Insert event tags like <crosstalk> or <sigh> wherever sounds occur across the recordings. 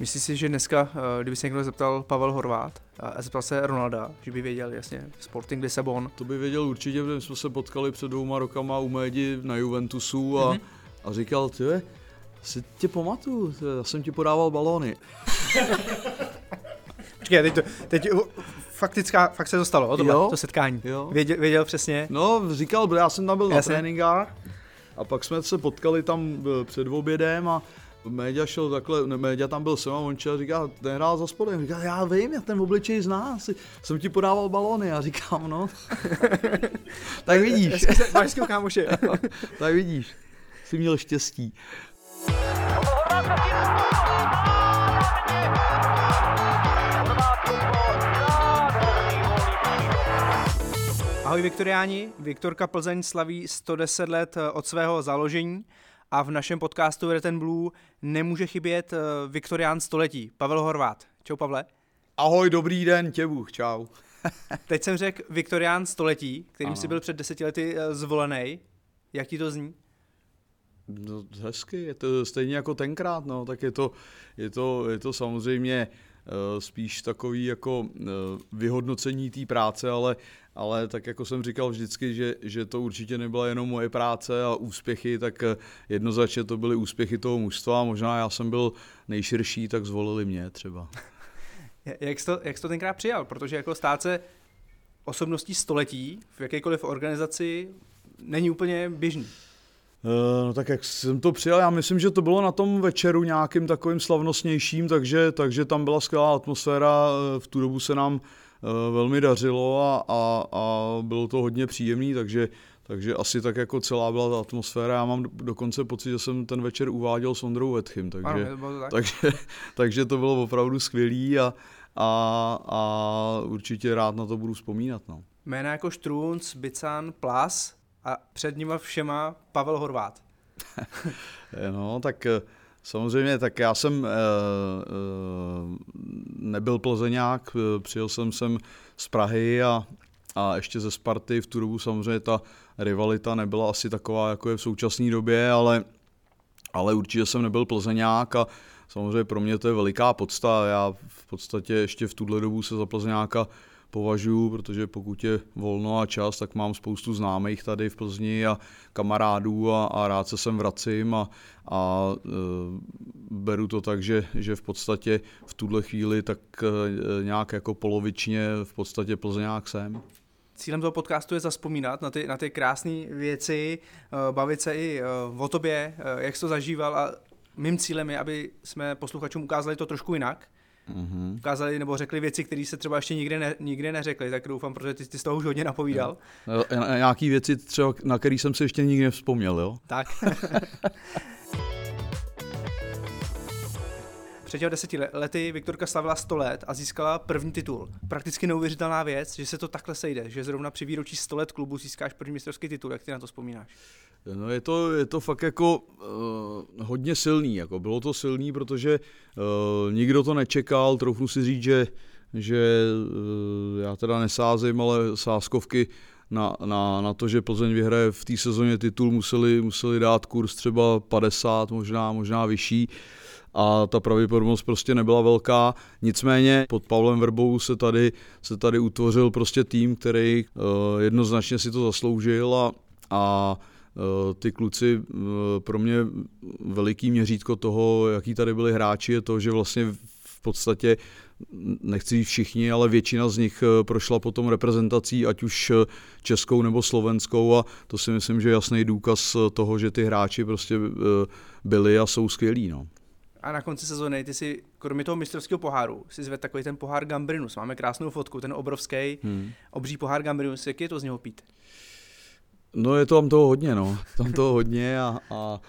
Myslíš si, že dneska, eh, kdyby se někdo zeptal Pavel Horvát a zeptal se Ronalda, že by věděl jasně Sporting Lisabon? To by věděl určitě, protože jsme se potkali před dvouma rokama u Médi na Juventusu a, mm-hmm. a říkal, ty si tě pamatuju, já jsem ti podával balóny. <laughs> Počkej, teď, to, teď faktická, fakt se to stalo, o tohle, jo? to setkání. Jo? Věděl, věděl přesně? No, říkal, já jsem tam byl Jasně. na tréninkách a pak jsme se potkali tam eh, před obědem a Média šel takhle, ne, Média tam byl sem a on čel, říká, nehrál za spodem, říká, já vím, já ten obličej zná, jsem ti podával balony, já říkám, no. <laughs> tak vidíš. Máš kámoše. <laughs> tak vidíš, jsi měl štěstí. Ahoj Viktoriáni, Viktorka Plzeň slaví 110 let eh, od svého založení a v našem podcastu Red and Blue nemůže chybět eh, Viktorián století, Pavel Horvát. Čau Pavle. Ahoj, dobrý den, těbuch, čau. <laughs> Teď jsem řekl Viktorián století, kterým ano. si byl před deseti lety eh, zvolený. Jak ti to zní? No, hezky, je to stejně jako tenkrát, no, tak je to, je to, je to samozřejmě uh, spíš takový jako vyhodnocení té práce, ale ale tak jako jsem říkal vždycky, že, že to určitě nebyla jenom moje práce a úspěchy, tak eh, jednoznačně to byly úspěchy toho mužstva. Možná já jsem byl nejširší, tak zvolili mě třeba. <laughs> jak, jsi to, jak jsi to tenkrát přijal? Protože jako stát se osobností století v jakékoliv organizaci není úplně běžný. Eh, no tak jak jsem to přijal, já myslím, že to bylo na tom večeru nějakým takovým slavnostnějším, takže, takže tam byla skvělá atmosféra, eh, v tu dobu se nám velmi dařilo a, a, a bylo to hodně příjemný, takže, takže asi tak jako celá byla ta atmosféra. Já mám dokonce pocit, že jsem ten večer uváděl s Ondrou Vetchym, takže, ano, tak. takže, <laughs> takže to bylo opravdu skvělý a, a, a určitě rád na to budu vzpomínat. No. Jména jako Štrunc, Bican, Plas a před nimi všema Pavel Horvát. <laughs> no, tak eh, Samozřejmě, tak já jsem e, e, nebyl plzeňák, eh, přijel jsem sem z Prahy a, a ještě ze Sparty. V tu dobu samozřejmě ta rivalita nebyla asi taková, jako je v současné době, ale, ale určitě jsem nebyl plzeňák a samozřejmě pro mě to je veliká podsta. Já v podstatě ještě v tuhle dobu se za plzeňáka považuji, protože pokud je volno a čas, tak mám spoustu známých tady v Plzni a kamarádů a, a rád se sem vracím a, a e, beru to tak, že, že v podstatě v tuhle chvíli tak e, nějak jako polovičně v podstatě Plzňák jsem. Cílem toho podcastu je zaspomínat na ty, na ty krásné věci, e, bavit se i e, o tobě, e, jak jsi to zažíval a mým cílem je, aby jsme posluchačům ukázali to trošku jinak, mm-hmm. ukázali nebo řekli věci, které se třeba ještě nikdy, ne, nikdy neřekli, tak doufám, protože ty, ty z toho už hodně napovídal. No, nějaký věci třeba, na který jsem si ještě nikdy nevzpomněl, jo? Tak. <laughs> Před těmi deseti lety Viktorka slavila 100 let a získala první titul. Prakticky neuvěřitelná věc, že se to takhle sejde, že zrovna při výročí 100 let klubu získáš první mistrovský titul. Jak ty na to vzpomínáš? No je to, je to fakt jako uh, hodně silný. Jako bylo to silný, protože uh, nikdo to nečekal. Troufnu si říct, že, že uh, já teda nesázím, ale sázkovky na, na, na to, že Plzeň vyhraje v té sezóně titul, museli, museli dát kurz třeba 50, možná, možná vyšší a ta pravděpodobnost prostě nebyla velká. Nicméně pod Pavlem Verbou se tady, se tady utvořil prostě tým, který uh, jednoznačně si to zasloužil a, a Eh, ty kluci eh, pro mě veliký měřítko toho, jaký tady byli hráči, je to, že vlastně v podstatě nechci všichni, ale většina z nich eh, prošla potom reprezentací, ať už českou nebo slovenskou a to si myslím, že je jasný důkaz toho, že ty hráči prostě byli a jsou skvělí. No. A na konci sezóny ty si, kromě toho mistrovského poháru, si zvedl takový ten pohár Gambrinus. Máme krásnou fotku, ten obrovský, hmm. obří pohár Gambrinus. Jak je to z něho pít? No je to tam toho hodně, no. Tam toho hodně a, a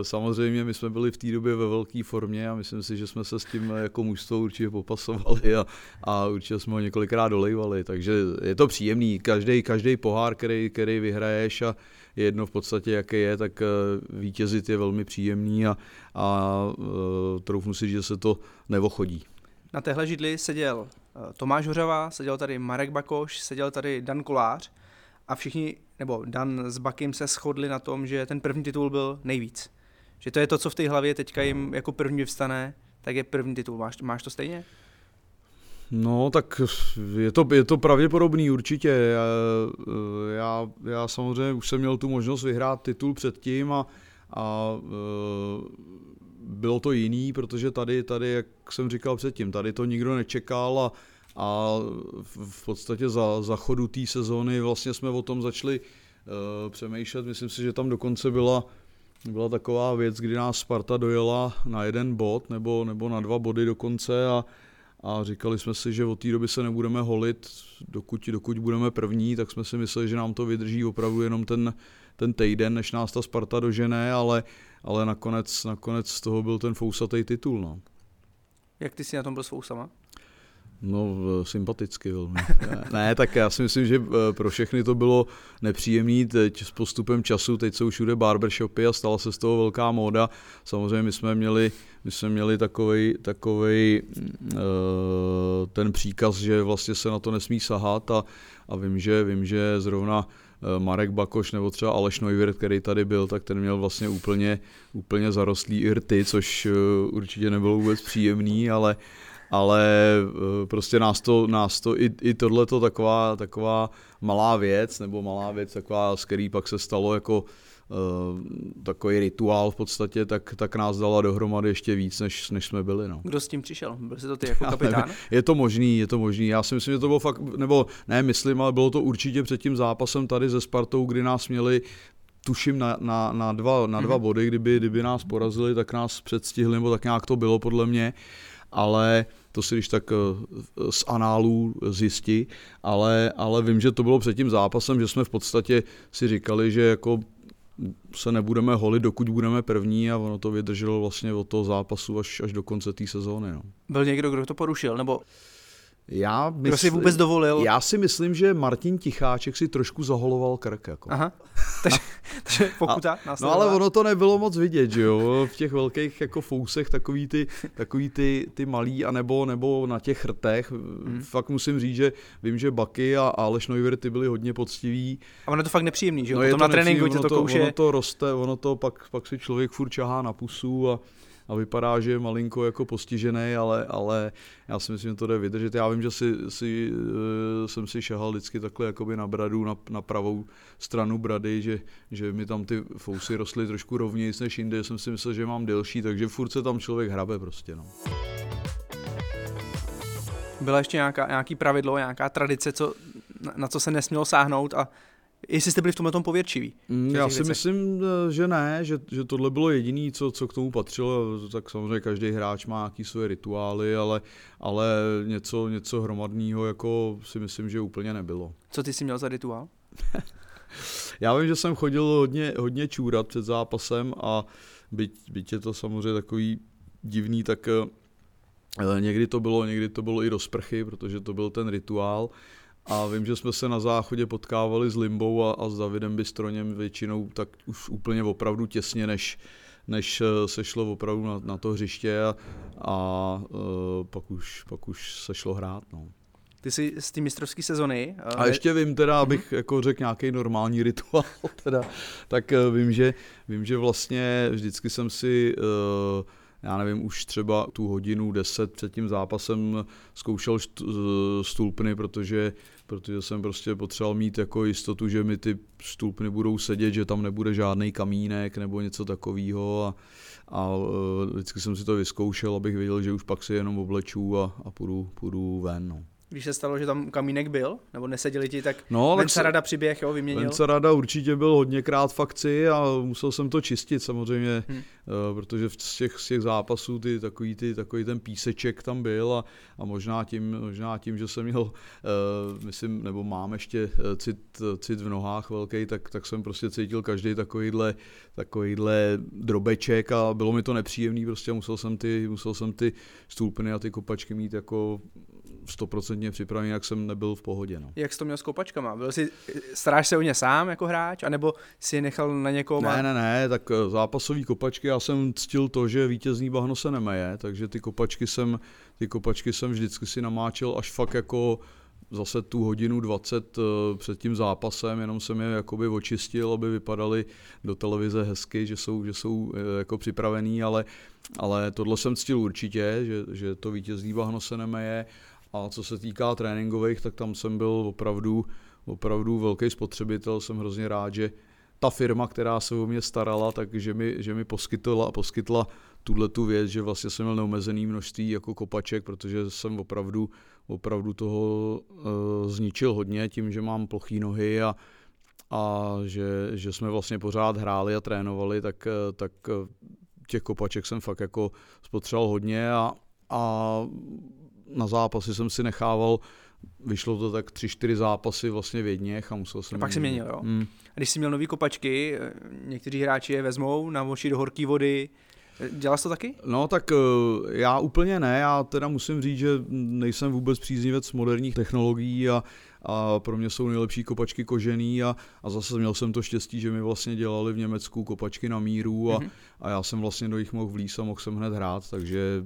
e, samozřejmě my jsme byli v té době ve velké formě a myslím si, že jsme se s tím jako mužstvo určitě popasovali a, a určitě jsme ho několikrát dolejvali, takže je to příjemný. Každý, každý pohár, který, který vyhraješ a je jedno v podstatě, jaký je, tak e, vítězit je velmi příjemný a, a e, troufnu si, že se to nevochodí. Na téhle židli seděl Tomáš Hořava, seděl tady Marek Bakoš, seděl tady Dan Kolář a všichni, nebo Dan s Bakim se shodli na tom, že ten první titul byl nejvíc. Že to je to, co v té hlavě teďka jim jako první vstane, tak je první titul. Máš, máš to stejně? No, tak je to, je to pravděpodobný určitě. Já, já, já samozřejmě už jsem měl tu možnost vyhrát titul předtím a, a e, bylo to jiný, protože tady, tady, jak jsem říkal předtím, tady to nikdo nečekal a, a v podstatě za, za chodu té sezóny vlastně jsme o tom začali uh, přemýšlet. Myslím si, že tam dokonce byla, byla taková věc, kdy nás Sparta dojela na jeden bod nebo, nebo na dva body dokonce a, a říkali jsme si, že od té doby se nebudeme holit, dokud, dokud budeme první, tak jsme si mysleli, že nám to vydrží opravdu jenom ten, ten týden, než nás ta Sparta dožene, ale, ale nakonec, nakonec z toho byl ten fousatý titul. No. Jak ty jsi na tom byl s fousama? No, sympaticky velmi. <laughs> ne, tak já si myslím, že eh, pro všechny to bylo nepříjemné teď s postupem času, teď jsou všude barbershopy a stala se z toho velká móda. Samozřejmě my jsme měli, my jsme měli takovej, takovej uh, ten příkaz, že vlastně se na to nesmí sahat a, a vím, že, vím, že zrovna eh, Marek Bakoš nebo třeba Aleš Neuwirth, který tady byl, tak ten měl vlastně úplně, úplně zarostlý irty, což určitě nebylo vůbec příjemný, ale, ale eh, prostě nás to, nás to i, i tohle to taková, taková malá věc, nebo malá věc, taková, z který pak se stalo jako Uh, takový rituál v podstatě, tak, tak nás dala dohromady ještě víc, než, než jsme byli. No. Kdo s tím přišel? Byl jsi to ty jako <laughs> kapitán? je to možný, je to možný. Já si myslím, že to bylo fakt, nebo ne, myslím, ale bylo to určitě před tím zápasem tady ze Spartou, kdy nás měli tuším na, na, na, dva, na dva mm-hmm. body, kdyby, kdyby nás porazili, tak nás předstihli, nebo tak nějak to bylo podle mě, ale uh, to si když tak eh, z análů zjistí, ale, ale vím, že to bylo před tím zápasem, že jsme v podstatě si říkali, že jako se nebudeme holit, dokud budeme první a ono to vydrželo vlastně od toho zápasu až, až do konce té sezóny. No. Byl někdo, kdo to porušil, nebo já mysl... Kdo si vůbec dovolil? Já si myslím, že Martin Ticháček si trošku zaholoval krk. Jako. Aha, <laughs> takže, takže pokuta a, No ale ono to nebylo moc vidět, že jo, v těch velkých jako fousech takový ty, takový ty, ty malý, anebo, nebo na těch chrtech. Hmm. Fakt musím říct, že vím, že Baky a Aleš Neuwer ty byli hodně poctiví. A ono to fakt nepříjemný, že jo? No Potom na tréninku to, to kouše. Ono to roste, ono to pak, pak si člověk furt čahá na pusu a a vypadá, že je malinko jako postižený, ale, ale já si myslím, že to jde vydržet. Já vím, že si, si, uh, jsem si šahal vždycky takhle jakoby na bradu, na, na pravou stranu brady, že, že mi tam ty fousy rostly trošku rovněji než jinde, jsem si myslel, že mám delší, takže furt se tam člověk hrabe prostě. No. Byla ještě nějaká, nějaký pravidlo, nějaká tradice, co, na, na co se nesmělo sáhnout a Jestli jste byli v tomhle tom pověrčiví? Mm, já si věcech. myslím, eh, že ne, že, že tohle bylo jediné, co, co k tomu patřilo. Tak samozřejmě každý hráč má nějaký své rituály, ale, ale něco, něco hromadného jako si myslím, že úplně nebylo. Co ty jsi měl za rituál? <laughs> já vím, že jsem chodil hodně, hodně čůrat před zápasem a byť, byť je to samozřejmě takový divný, tak eh, někdy to bylo, někdy to bylo i do sprchy, protože to byl ten rituál. A vím, že jsme se na záchodě potkávali s Limbou a, a s Davidem Bystroněm většinou tak už úplně opravdu těsně, než, než eh, se šlo opravdu na, na to hřiště a, a uh, pak, už, pak už se šlo hrát. No. Ty jsi z té mistrovské sezony. A ještě vím teda, abych mm-hmm. jako řekl nějaký normální rituál, <laughs> teda, tak vím, že, vím, že vlastně vždycky jsem si uh, já nevím, už třeba tu hodinu, deset před tím zápasem zkoušel stulpny, protože, protože jsem prostě potřeboval mít jako jistotu, že mi ty stulpny budou sedět, že tam nebude žádný kamínek nebo něco takového a, a e, vždycky jsem si to vyzkoušel, abych věděl, že už pak si jenom obleču a, a půjdu, půjdu ven. No když se stalo, že tam kamínek byl, nebo neseděli ti, tak no, Vencarada přiběh, jo, vyměnil. Vencarada určitě byl hodněkrát v akci a musel jsem to čistit samozřejmě, hmm. protože z těch, z těch zápasů ty, takový, ty, takový ten píseček tam byl a, a možná, tím, možná tím, že jsem měl, uh, myslím, nebo mám ještě cit, cit v nohách velký, tak, tak jsem prostě cítil každý takovýhle, takovýhle drobeček a bylo mi to nepříjemný, prostě musel jsem ty, musel jsem ty stůlpiny a ty kopačky mít jako stoprocentně připravený, jak jsem nebyl v pohodě. No. Jak jsi to měl s kopačkama? Byl jsi, staráš se o ně sám jako hráč, anebo si je nechal na někoho? Ne, ne, ne, tak eh, zápasový kopačky, já jsem ctil to, že vítězný bahno se nemeje, takže ty kopačky jsem, ty kopačky jsem vždycky si namáčel až fakt jako zase tu hodinu 20 uh, před tím zápasem, jenom jsem je jakoby očistil, aby vypadali do televize hezky, že jsou, že jsou uh, jako připravený, ale, ale tohle jsem ctil určitě, že, že to vítězný bahno se nemeje a co se týká tréninkových, tak tam jsem byl opravdu, opravdu velký spotřebitel, jsem hrozně rád, že ta firma, která se o mě starala, takže mi, že mi poskytla, poskytla tuhle tu věc, že vlastně jsem měl neomezený množství jako kopaček, protože jsem opravdu, opravdu toho uh, zničil hodně tím, že mám plochý nohy a, a že, že jsme vlastně pořád hráli a trénovali, tak, eh, tak eh, těch kopaček jsem fakt jako spotřeboval hodně a, a na zápasy jsem si nechával vyšlo to tak tři, čtyři zápasy vlastně v jedněch a musel jsem... A pak si měnil, jo? Hmm. A když jsi měl nový kopačky, někteří hráči je vezmou, namočí do horké vody, Dělal jsi to taky? No tak já úplně ne, já teda musím říct, že nejsem vůbec příznivec moderních technologií a, a pro mě jsou nejlepší kopačky kožený a, a zase měl jsem to štěstí, že mi vlastně dělali v Německu kopačky na míru a, mm-hmm. a já jsem vlastně do jich mohl vlíz a mohl jsem hned hrát, takže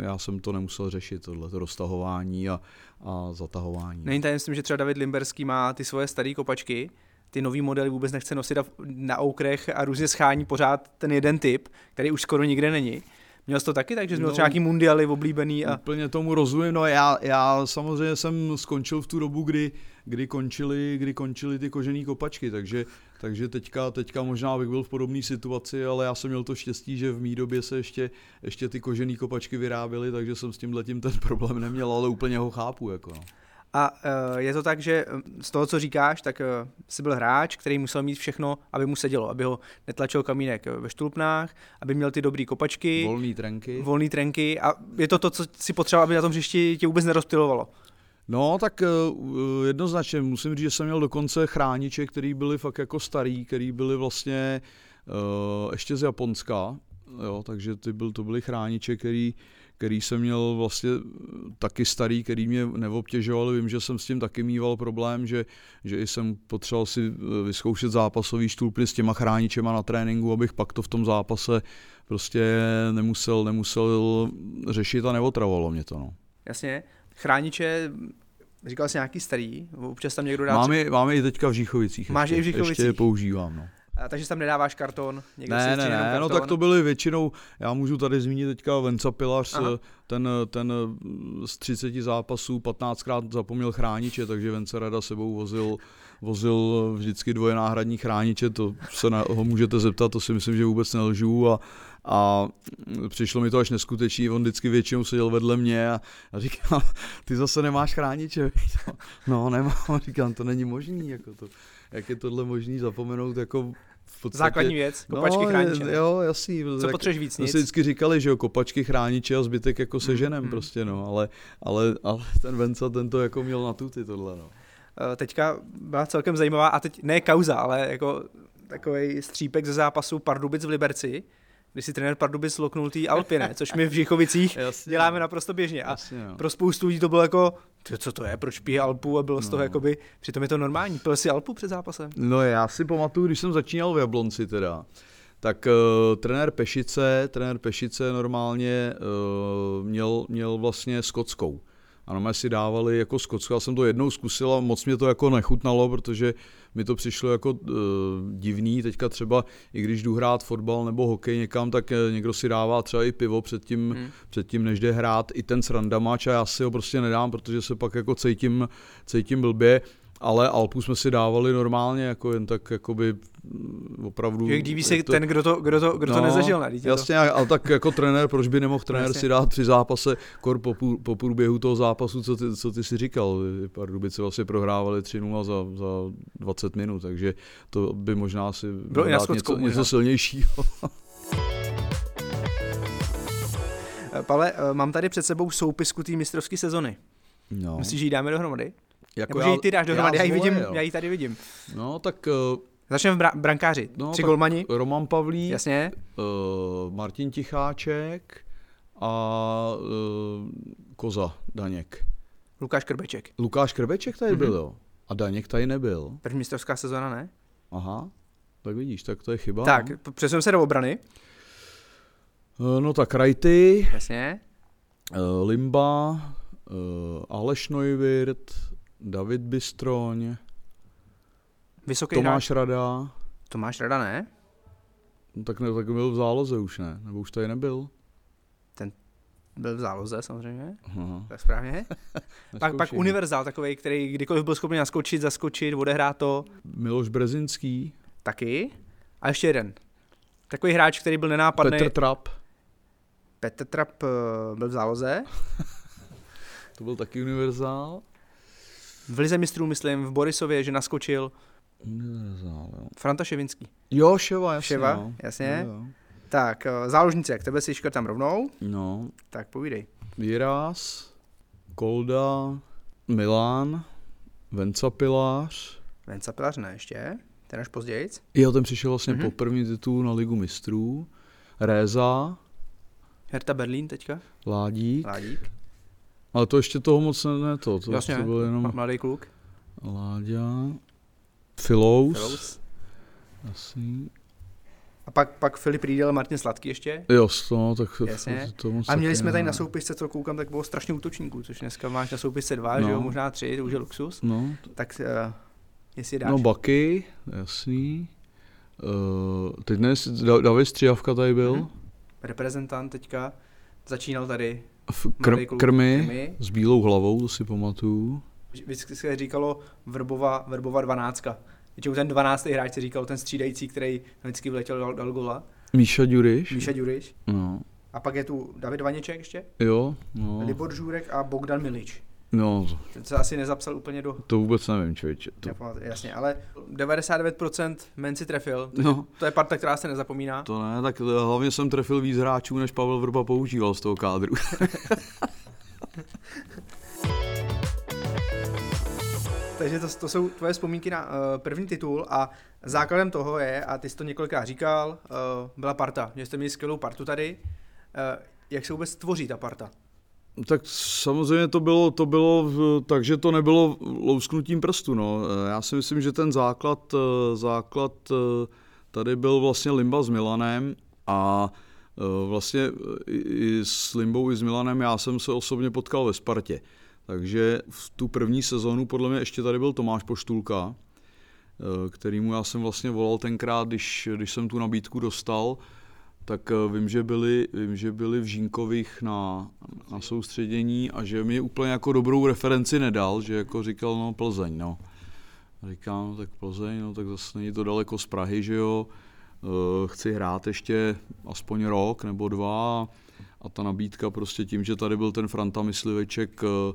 já jsem to nemusel řešit, tohle roztahování a, a zatahování. Není tajemstvím, že třeba David Limberský má ty svoje staré kopačky, ty nový modely vůbec nechce nosit na oukrech a různě schání pořád ten jeden typ, který už skoro nikde není. Měl jsi to taky tak, že jsi měl no, nějaký mundialy oblíbený? A... Úplně tomu rozumím, no já, já samozřejmě jsem skončil v tu dobu, kdy, kdy končily, kdy končily ty kožené kopačky, takže, takže teďka, teďka možná bych byl v podobné situaci, ale já jsem měl to štěstí, že v mý době se ještě, ještě ty kožené kopačky vyráběly, takže jsem s tím letím ten <laughs> problém neměl, ale úplně ho chápu. Jako no. A uh, je to tak, že eh, z toho, co říkáš, tak uh, jsi byl hráč, který musel mít všechno, aby mu sedělo, aby ho netlačil kamínek ve štulpnách, aby měl ty dobré kopačky. Volný trenky. Volný trenky a je to to, co si potřeba, aby na tom hřišti tě vůbec nerozptilovalo. No, tak uh, jednoznačně musím říct, že jsem měl dokonce chrániče, který byly fakt jako starý, který byly vlastně uh, ještě z Japonska, jo, takže ty byl, to byly chrániče, který který jsem měl vlastně taky starý, který mě neobtěžoval. Vím, že jsem s tím taky mýval problém, že, že jsem potřeboval si eh, vyzkoušet zápasový štulpy s těma chráničema na tréninku, abych pak to v tom zápase prostě nemusel, nemusel řešit a neotravovalo mě to. No. Jasně. Chrániče, říkal jsi nějaký starý, občas tam někdo dá... Máme, máme i teďka v Žíchovicích. Máš ještě, i v Žíchovicích? Ještě je používám, no. A, takže tam nedáváš karton? Někdo ne, ne, ne, no tak to byly většinou, já můžu tady zmínit teďka Venca Pilař, ten, ten z 30 zápasů 15krát zapomněl chrániče, takže Vence Rada sebou vozil vozil vždycky dvoje náhradní chrániče, to se na, ho můžete zeptat, to si myslím, že vůbec nelžu a, a přišlo mi to až neskutečný, on vždycky většinou seděl vedle mě a, a říkal, <laughs> ty zase nemáš chrániče, no nemám, <laughs> říkám, to není možný, jako to, jak je tohle možný zapomenout jako v podstatě, Základní věc, kopačky no, chrániče. Jo, jasný. Co tak, potřebuješ víc? Nic? vždycky říkali, že jo, kopačky chrániče a zbytek jako seženem mm, prostě, no, ale, ale, ale ten Venca, ten to jako měl na tuty tohle, no. Eh, teďka byla celkem zajímavá, a teď ne kauza, ale jako takový střípek ze zápasu Pardubic v Liberci, kdy si trenér Pardubic loknul tý Alpine, což my v Žichovicích <laughs> Jasně, děláme naprosto běžně. A Jasně, no. pro spoustu lidí to bylo jako, co to je, proč pije Alpu a bylo z toho no. jakoby, přitom je to normální. Pil si Alpu před zápasem? No já si pamatuju, když jsem začínal v Jablonci teda, tak uh, trenér Pešice, trenér Pešice normálně uh, měl, měl vlastně skotskou a normálně si dávali jako skocku. Já jsem to jednou zkusil a moc mě to jako nechutnalo, protože mi to přišlo jako uh, divný. Teďka třeba, i když jdu hrát fotbal nebo hokej někam, tak eh, někdo si dává třeba i pivo předtím, hmm. předtím než jde hrát i ten srandamač a já si ho prostě nedám, protože se pak jako cítím, cítím blbě ale Alpu jsme si dávali normálně, jako jen tak jakoby mm, opravdu... Jak diví se to, ten, kdo to, kdo to, kdo no, to nezažil, ne? Jasně, to. ale tak jako trenér, proč by nemohl trenér jasně. si dát při zápase, kor po, po průběhu toho zápasu, co ty, co ty si říkal, Pardubice vlastně prohrávali 3-0 za, za 20 minut, takže to by možná si bylo dát něco, něco silnějšího. <laughs> Pale, eh, mám tady před sebou soupisku té mistrovské sezony. No. Myslíš, že ji dáme dohromady? Jako Nebo já, že ji ty dáš dohromady, já, já, ji vidím, jo. já ji tady vidím. No, tak... Uh, Začneme v bra- brankáři. No, Tři golmani. Roman Pavlík, Jasně. Uh, Martin Ticháček a uh, Koza Daněk. Lukáš Krbeček. Lukáš Krbeček tady mm-hmm. byl, jo. A Daněk tady nebyl. První mistrovská sezóna, ne? Aha, tak vidíš, tak to je chyba. Tak, no. přesuneme se do obrany. Uh, no tak Rajty. Jasně. Uh, Limba, Aleš Neuwirth, David Bystroň, Vysoký Tomáš hráč. Rada, Tomáš Rada ne? no tak, ne, tak byl v záloze už ne, nebo už tady nebyl. Byl v záloze samozřejmě, Aha, tak správně. <laughs> pak, pak univerzál takový, který kdykoliv byl schopný naskočit, zaskočit, odehrát to, Miloš Brezinský, taky. A ještě jeden. Takový hráč, který byl nenápadný. Petr Trap, Petr Trap eh, byl v záloze. <laughs> to byl taky univerzál. V Lize mistrů, myslím, v Borisově, že naskočil. Jo. Franta Ševinský. Jo, Ševa, jasně. Ševa, no. jasně. Jo, jo. Tak, eh, záložníci, jak tebe si škrtám rovnou, No, tak povídej. Výraz, Kolda, Milan, Venca Pilář. Venca Pilař ne ještě, ten až později. Jo, ten přišel vlastně Mhm. mm-hmm. po první titul na Ligu mistrů. Réza, Herta Berlín teďka, Ládík. Ládík. Ale to ještě toho moc ne, ne to, to, Jasně, to byl jenom <laughs> mladý kluk. Láďa, Filous, Fellows. asi. A pak, pak Filip Riedel a Martin Sladký ještě. Jo, no, tak to, Jasně. to, moc A měli jsme tady na soupisce, co koukám, tak bylo strašně útočníků, což dneska máš na soupisce dva, No. že jo, možná tři, to už je luxus. No, Tak uh, jestli dáš. no Baky, jasný. Uh, teď dnes Da- David Střihavka tady byl. Mhm. Reprezentant teďka začínal tady V kr- krmy, Krmy. s bílou hlavou, to si pamatuju. Vždycky se říkalo Vrbova, Vrbova 12. Většinou ten 12. hráč se říkal ten střídající, který vždycky vletěl, dal, dal gola. Míša Ďuriš. Míša Ďuriš. No. A pak je tu David Vaněček ještě, Jo, no. Libor Žůrek a Bogdan Milič. No, Ten se asi nezapsal úplně do... to vůbec nevím, člověče. To, Nepamatuji, Jasně, ale 99% men si trefil. To, no, to je parta, která se nezapomíná. to ne, tak hlavně jsem trefil víc hráčů, než Pavel Vrba používal z toho kádru. <laughs> Takže to, to jsou tvoje vzpomínky na uh, první titul a základem toho je, a ty jsi to několikrát říkal, uh, byla parta, že jste měli skvělou partu tady. Uh, jak se vůbec tvoří ta parta? Tak samozřejmě to bylo, to bylo v- takže to nebylo lousknutím prstu. No. Já si myslím, že ten základ, eh, základ eh, tady byl vlastně Limba s Milanem a eh, vlastně i s Limbou i s Milanem já jsem se osobně potkal ve Spartě. Takže v tu první sezónu podle mě ještě tady byl Tomáš Poštulka, eh, kterýmu já jsem vlastně volal tenkrát, když, když jsem tu nabídku dostal, tak eh, vím, že byli, vím, že byli v Žínkových na, na soustředění a že mi úplně jako dobrou referenci nedal, že jako říkal, no Plzeň, no. A říkám, no, tak Plzeň, no tak zase není to daleko z Prahy, že jo. Eh, Chci hrát ještě aspoň rok nebo dva a ta nabídka prostě tím, že tady byl ten Franta Mysliveček eh,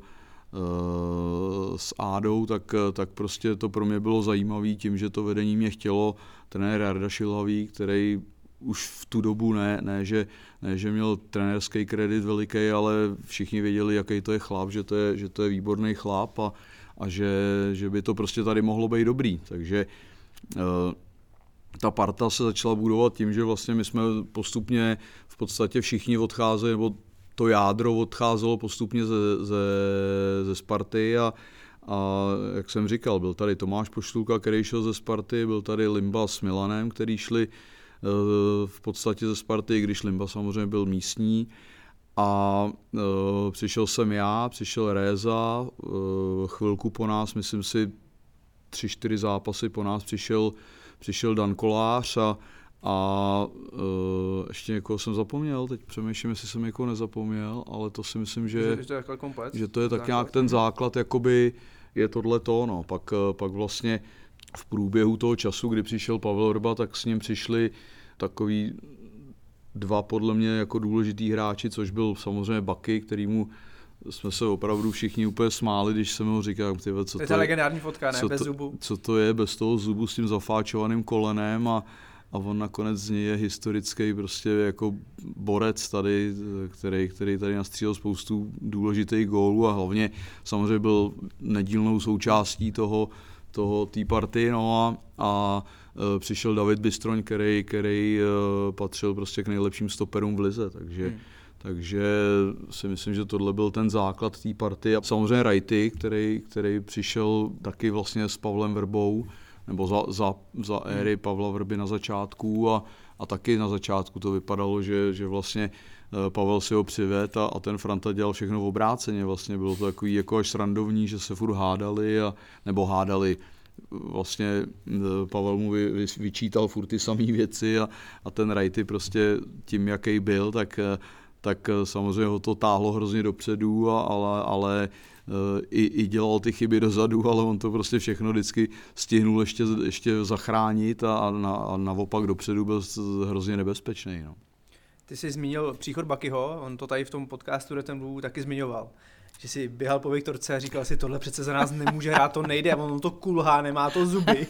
s Ádou, tak, tak prostě to pro mě bylo zajímavé tím, že to vedení mě chtělo. Trenér Jarda Šilhavý, který už v tu dobu ne, ne, že, ne, že měl trenérský kredit veliký, ale všichni věděli, jaký to je chlap, že to je, že to je výborný chlap a, a že, že by to prostě tady mohlo být dobrý. Takže eh, ta parta se začala budovat tím, že vlastně my jsme postupně v podstatě všichni odcházeli, nebo to jádro odcházelo postupně ze, ze, ze Sparty a, a jak jsem říkal, byl tady Tomáš Poštulka, který šel ze Sparty, byl tady Limba s Milanem, který šli v podstatě ze Sparty, když Limba samozřejmě byl místní. A uh, přišel jsem já, přišel Réza, uh, chvilku po nás, myslím si tři, čtyři zápasy po nás přišel, přišel Dan Kolář a, a uh, ještě někoho jsem zapomněl, teď přemýšlím, jestli jsem někoho nezapomněl, ale to si myslím, že, Že, že to je komplet. že to je tak nějak ten základ, jakoby je tohle to, no. Pak, eh, pak vlastně v průběhu toho času, kdy přišel Pavel Rba, tak s ním přišli takový dva podle mě jako důležitý hráči, což byl samozřejmě Baky, kterýmu jsme se opravdu všichni úplně smáli, když jsem ho říkal, ty co To je to legendární fotka, ne? co Bez to- zubu. co to je bez toho zubu s tím zafáčovaným kolenem a, a on nakonec z něj je historický prostě jako borec tady, který, který tady nastřílel spoustu důležitých gólů a hlavně samozřejmě byl nedílnou součástí toho, toho té party, no a, a e, přišel David Bystroň, který, který e, patřil prostě k nejlepším stoperům v lize, takže Hmm. takže si myslím, že tohle byl ten základ té party. A samozřejmě Rajty, který, který přišel taky vlastně s Pavlem Vrbou, nebo za, za, za éry Pavla Vrby na začátku a, a taky na začátku to vypadalo, že, že vlastně Pavel si ho přived a, a ten Franta dělal všechno v obráceně. Vlastně bylo to takový jako až srandovní, že se furt hádali, a, nebo hádali, vlastně eh, Pavel mu vy, vyčítal furt ty samé věci a, a ten Rajty prostě tím, jaký byl, tak, eh, tak samozřejmě ho to táhlo hrozně dopředu, a, ale, ale i, i dělal ty chyby dozadu, ale on to prostě všechno vždycky stihnul ještě, ještě zachránit a, na, a naopak dopředu byl hrozně nebezpečný. No. Ty jsi zmínil příchod Bakyho, on to tady v tom podcastu ten Blue taky zmiňoval. Že si běhal po Viktorce a říkal si, tohle přece za nás nemůže hrát, to nejde, a on to kulhá, nemá to zuby.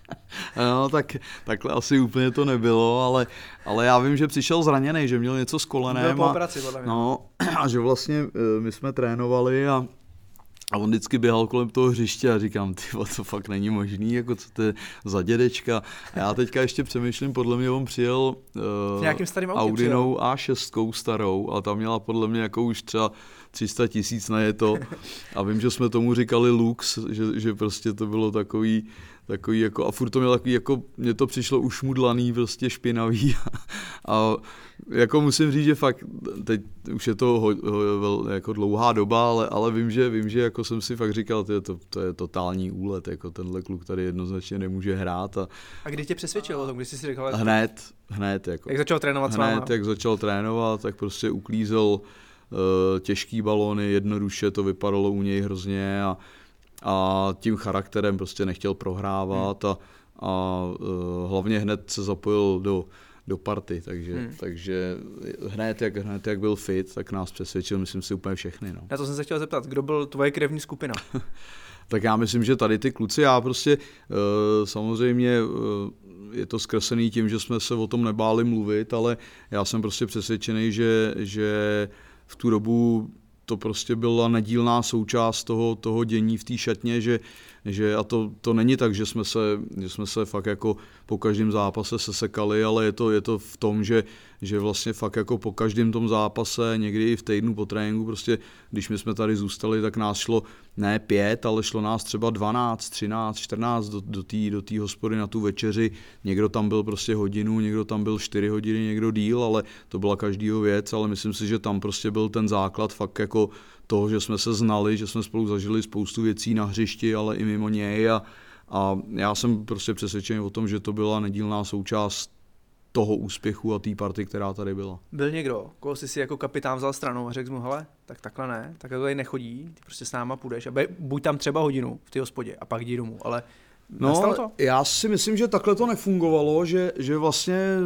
<laughs> no, tak, takhle asi úplně to nebylo, ale, ale já vím, že přišel zraněný, že měl něco s kolenem. Byl po operaci, mě. No, <clears throat> a že vlastně eh, my jsme trénovali a a on vždycky běhal kolem toho hřiště a říkám, ty to fakt není možný, jako co to je za dědečka. A já teďka ještě přemýšlím, podle mě on přijel uh, Audinou A6 starou a tam měla podle mě jako už třeba 300 tisíc na je to. <laughs> A vím, že jsme tomu říkali Lux, že, že prostě to bylo takový, takový jako, a furt to mělo takový, jako, mně to přišlo ušmudlaný, prostě špinavý a, <laughs> a jako musím říct, že fakt, teď už je to ho, ho, jako dlouhá doba, ale, ale vím, že, vím, že jako jsem si fakt říkal, to je, to, to je totální úlet, jako tenhle kluk tady jednoznačně nemůže hrát. A, a kdy tě přesvědčil o tom, když jsi si říkal? Hned, hned. Jako, jak začal trénovat Hned, jak začal trénovat, tak prostě uklízel uh, těžký balony, jednoduše to vypadalo u něj hrozně a, a tím charakterem prostě nechtěl prohrávat hmm. a, a uh, hlavně hned se zapojil do do party, takže, hmm. takže hned, jak, hned jak byl fit, tak nás přesvědčil, myslím si, úplně všechny. No. Já to jsem se chtěl zeptat, kdo byl tvoje krevní skupina? <laughs> tak já myslím, že tady ty kluci, já prostě uh, samozřejmě uh, je to zkreslený tím, že jsme se o tom nebáli mluvit, ale já jsem prostě přesvědčený, že, že v tu dobu to prostě byla nedílná součást toho, toho dění v té šatně, že, že a to, to není tak, že jsme, se, že jsme se fakt jako po každém zápase sesekali, ale je to, je to v tom, že, že vlastně fakt jako po každém tom zápase, někdy i v týdnu po tréninku, prostě když my jsme tady zůstali, tak nás šlo ne pět, ale šlo nás třeba 12, 13, 14 do, do té do tý hospody na tu večeři. Někdo tam byl prostě hodinu, někdo tam byl 4 hodiny, někdo díl, ale to byla každýho věc, ale myslím si, že tam prostě byl ten základ fakt jako toho, že jsme se znali, že jsme spolu zažili spoustu věcí na hřišti, ale i mimo něj a, a já jsem prostě přesvědčený o tom, že to byla nedílná součást toho úspěchu a té party, která tady byla. Byl někdo, koho jsi si jako kapitán vzal stranou a řekl mu, hele, tak takhle ne, tak to tady nechodí, ty prostě s náma půjdeš a buď tam třeba hodinu v té hospodě a pak jdi domů, ale No, to? já si myslím, že takhle to nefungovalo, že, že vlastně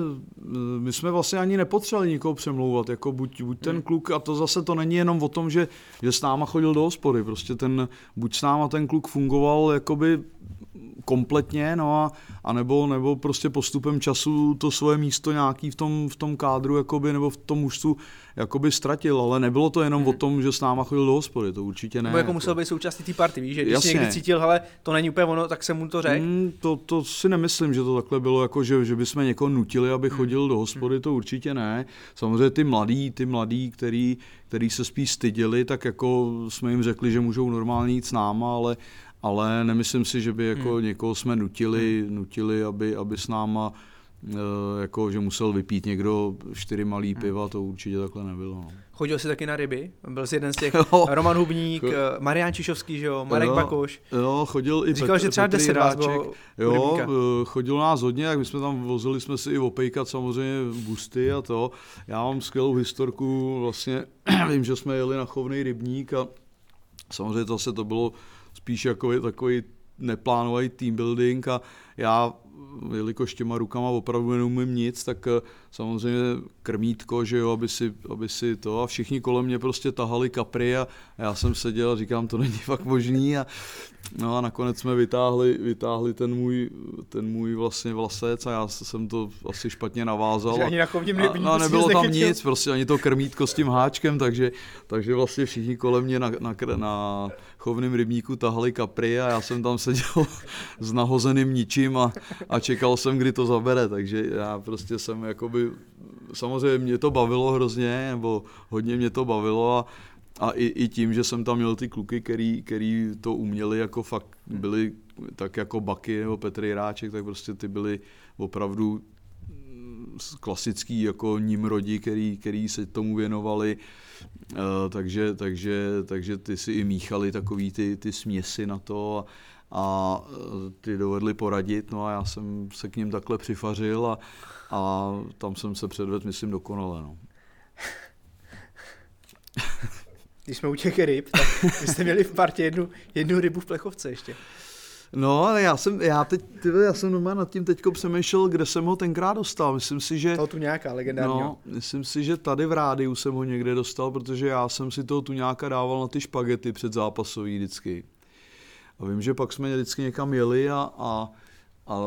my jsme vlastně ani nepotřebovali nikoho přemlouvat, jako buď, buď ten hmm. kluk, a to zase to není jenom o tom, že, že s náma chodil do hospody, prostě ten, buď s náma ten kluk fungoval jakoby kompletně, no a, a nebo, nebo prostě postupem času to svoje místo nějaký v tom, v tom kádru jakoby, nebo v tom mužstvu jakoby ztratil, ale nebylo to jenom hmm. o tom, že s náma chodil do hospody, to určitě ne. Nebo jako, jako musel být součástí té party, víš, že když Jasně. někdy cítil, ale to není úplně ono, tak se mu to řekl. Hmm, to, to si nemyslím, že to takhle bylo, jako že, že bychom někoho nutili, aby hmm. chodil do hospody, to určitě ne. Samozřejmě ty mladí, ty mladí, který, který se spíš styděli, tak jako jsme jim řekli, že můžou normálně jít s náma, ale ale nemyslím si, že by jako hmm. někoho jsme nutili, hmm. nutili aby, aby s náma eh, jako, že musel vypít někdo čtyři malý hmm. piva, to určitě takhle nebylo. No. Chodil jsi taky na ryby? Byl jsi jeden z těch, <laughs> Roman Hubník, eh, Marian Čišovský, že jo, Marek jo, Bakoš. Jo, chodil i Říkal, Petr, že třeba deset vás bylo Jo, eh, chodil nás hodně, jak my jsme tam vozili jsme si i opejkat samozřejmě busty a to. Já mám skvělou historku, vlastně <clears throat> vím, že jsme jeli na chovný rybník a samozřejmě zase to bylo spíš jako takový neplánovaný team building a já, jelikož těma rukama opravdu neumím nic, tak eh, samozřejmě krmítko, že jo, aby si, aby si to a všichni kolem mě prostě tahali kapry a já jsem seděl a říkám, to není fakt možný a no a nakonec jsme vytáhli, vytáhli ten můj, ten můj vlastně vlasec a já jsem to asi špatně navázal. Že ani na a, no, a nebylo tam nic, prostě ani to krmítko s tím háčkem, takže, takže vlastně všichni kolem mě na, na, na chovném rybníku tahali kapry a já jsem tam seděl <laughs> s nahozeným ničím a, a čekal jsem, kdy to zabere, takže já prostě jsem jakoby, samozřejmě mě to bavilo hrozně, nebo hodně mě to bavilo a, a i, i tím, že jsem tam měl ty kluky, který, který to uměli, jako fakt byli tak jako Baky nebo Petr Jiráček, tak prostě ty byli opravdu klasický jako Nimrodi, který, který se tomu věnovali, takže, takže, takže ty si i míchali takový ty, ty směsi na to a, a ty dovedli poradit, no a já jsem se k ním takhle přifařil a, a tam jsem se předvedl, myslím, dokonale. No. Když jsme u těch ryb, tak jste měli v partě jednu, jednu rybu v plechovce ještě. No, ale já jsem, já teď, ty, já jsem doma nad tím teďko přemýšlel, kde jsem ho tenkrát dostal. Myslím si, že... To tu nějaká legendárního. No, myslím si, že tady v rádiu jsem ho někde dostal, protože já jsem si toho tu nějaká dával na ty špagety před zápasový vždycky. A vím, že pak jsme vždycky někam jeli a, a, a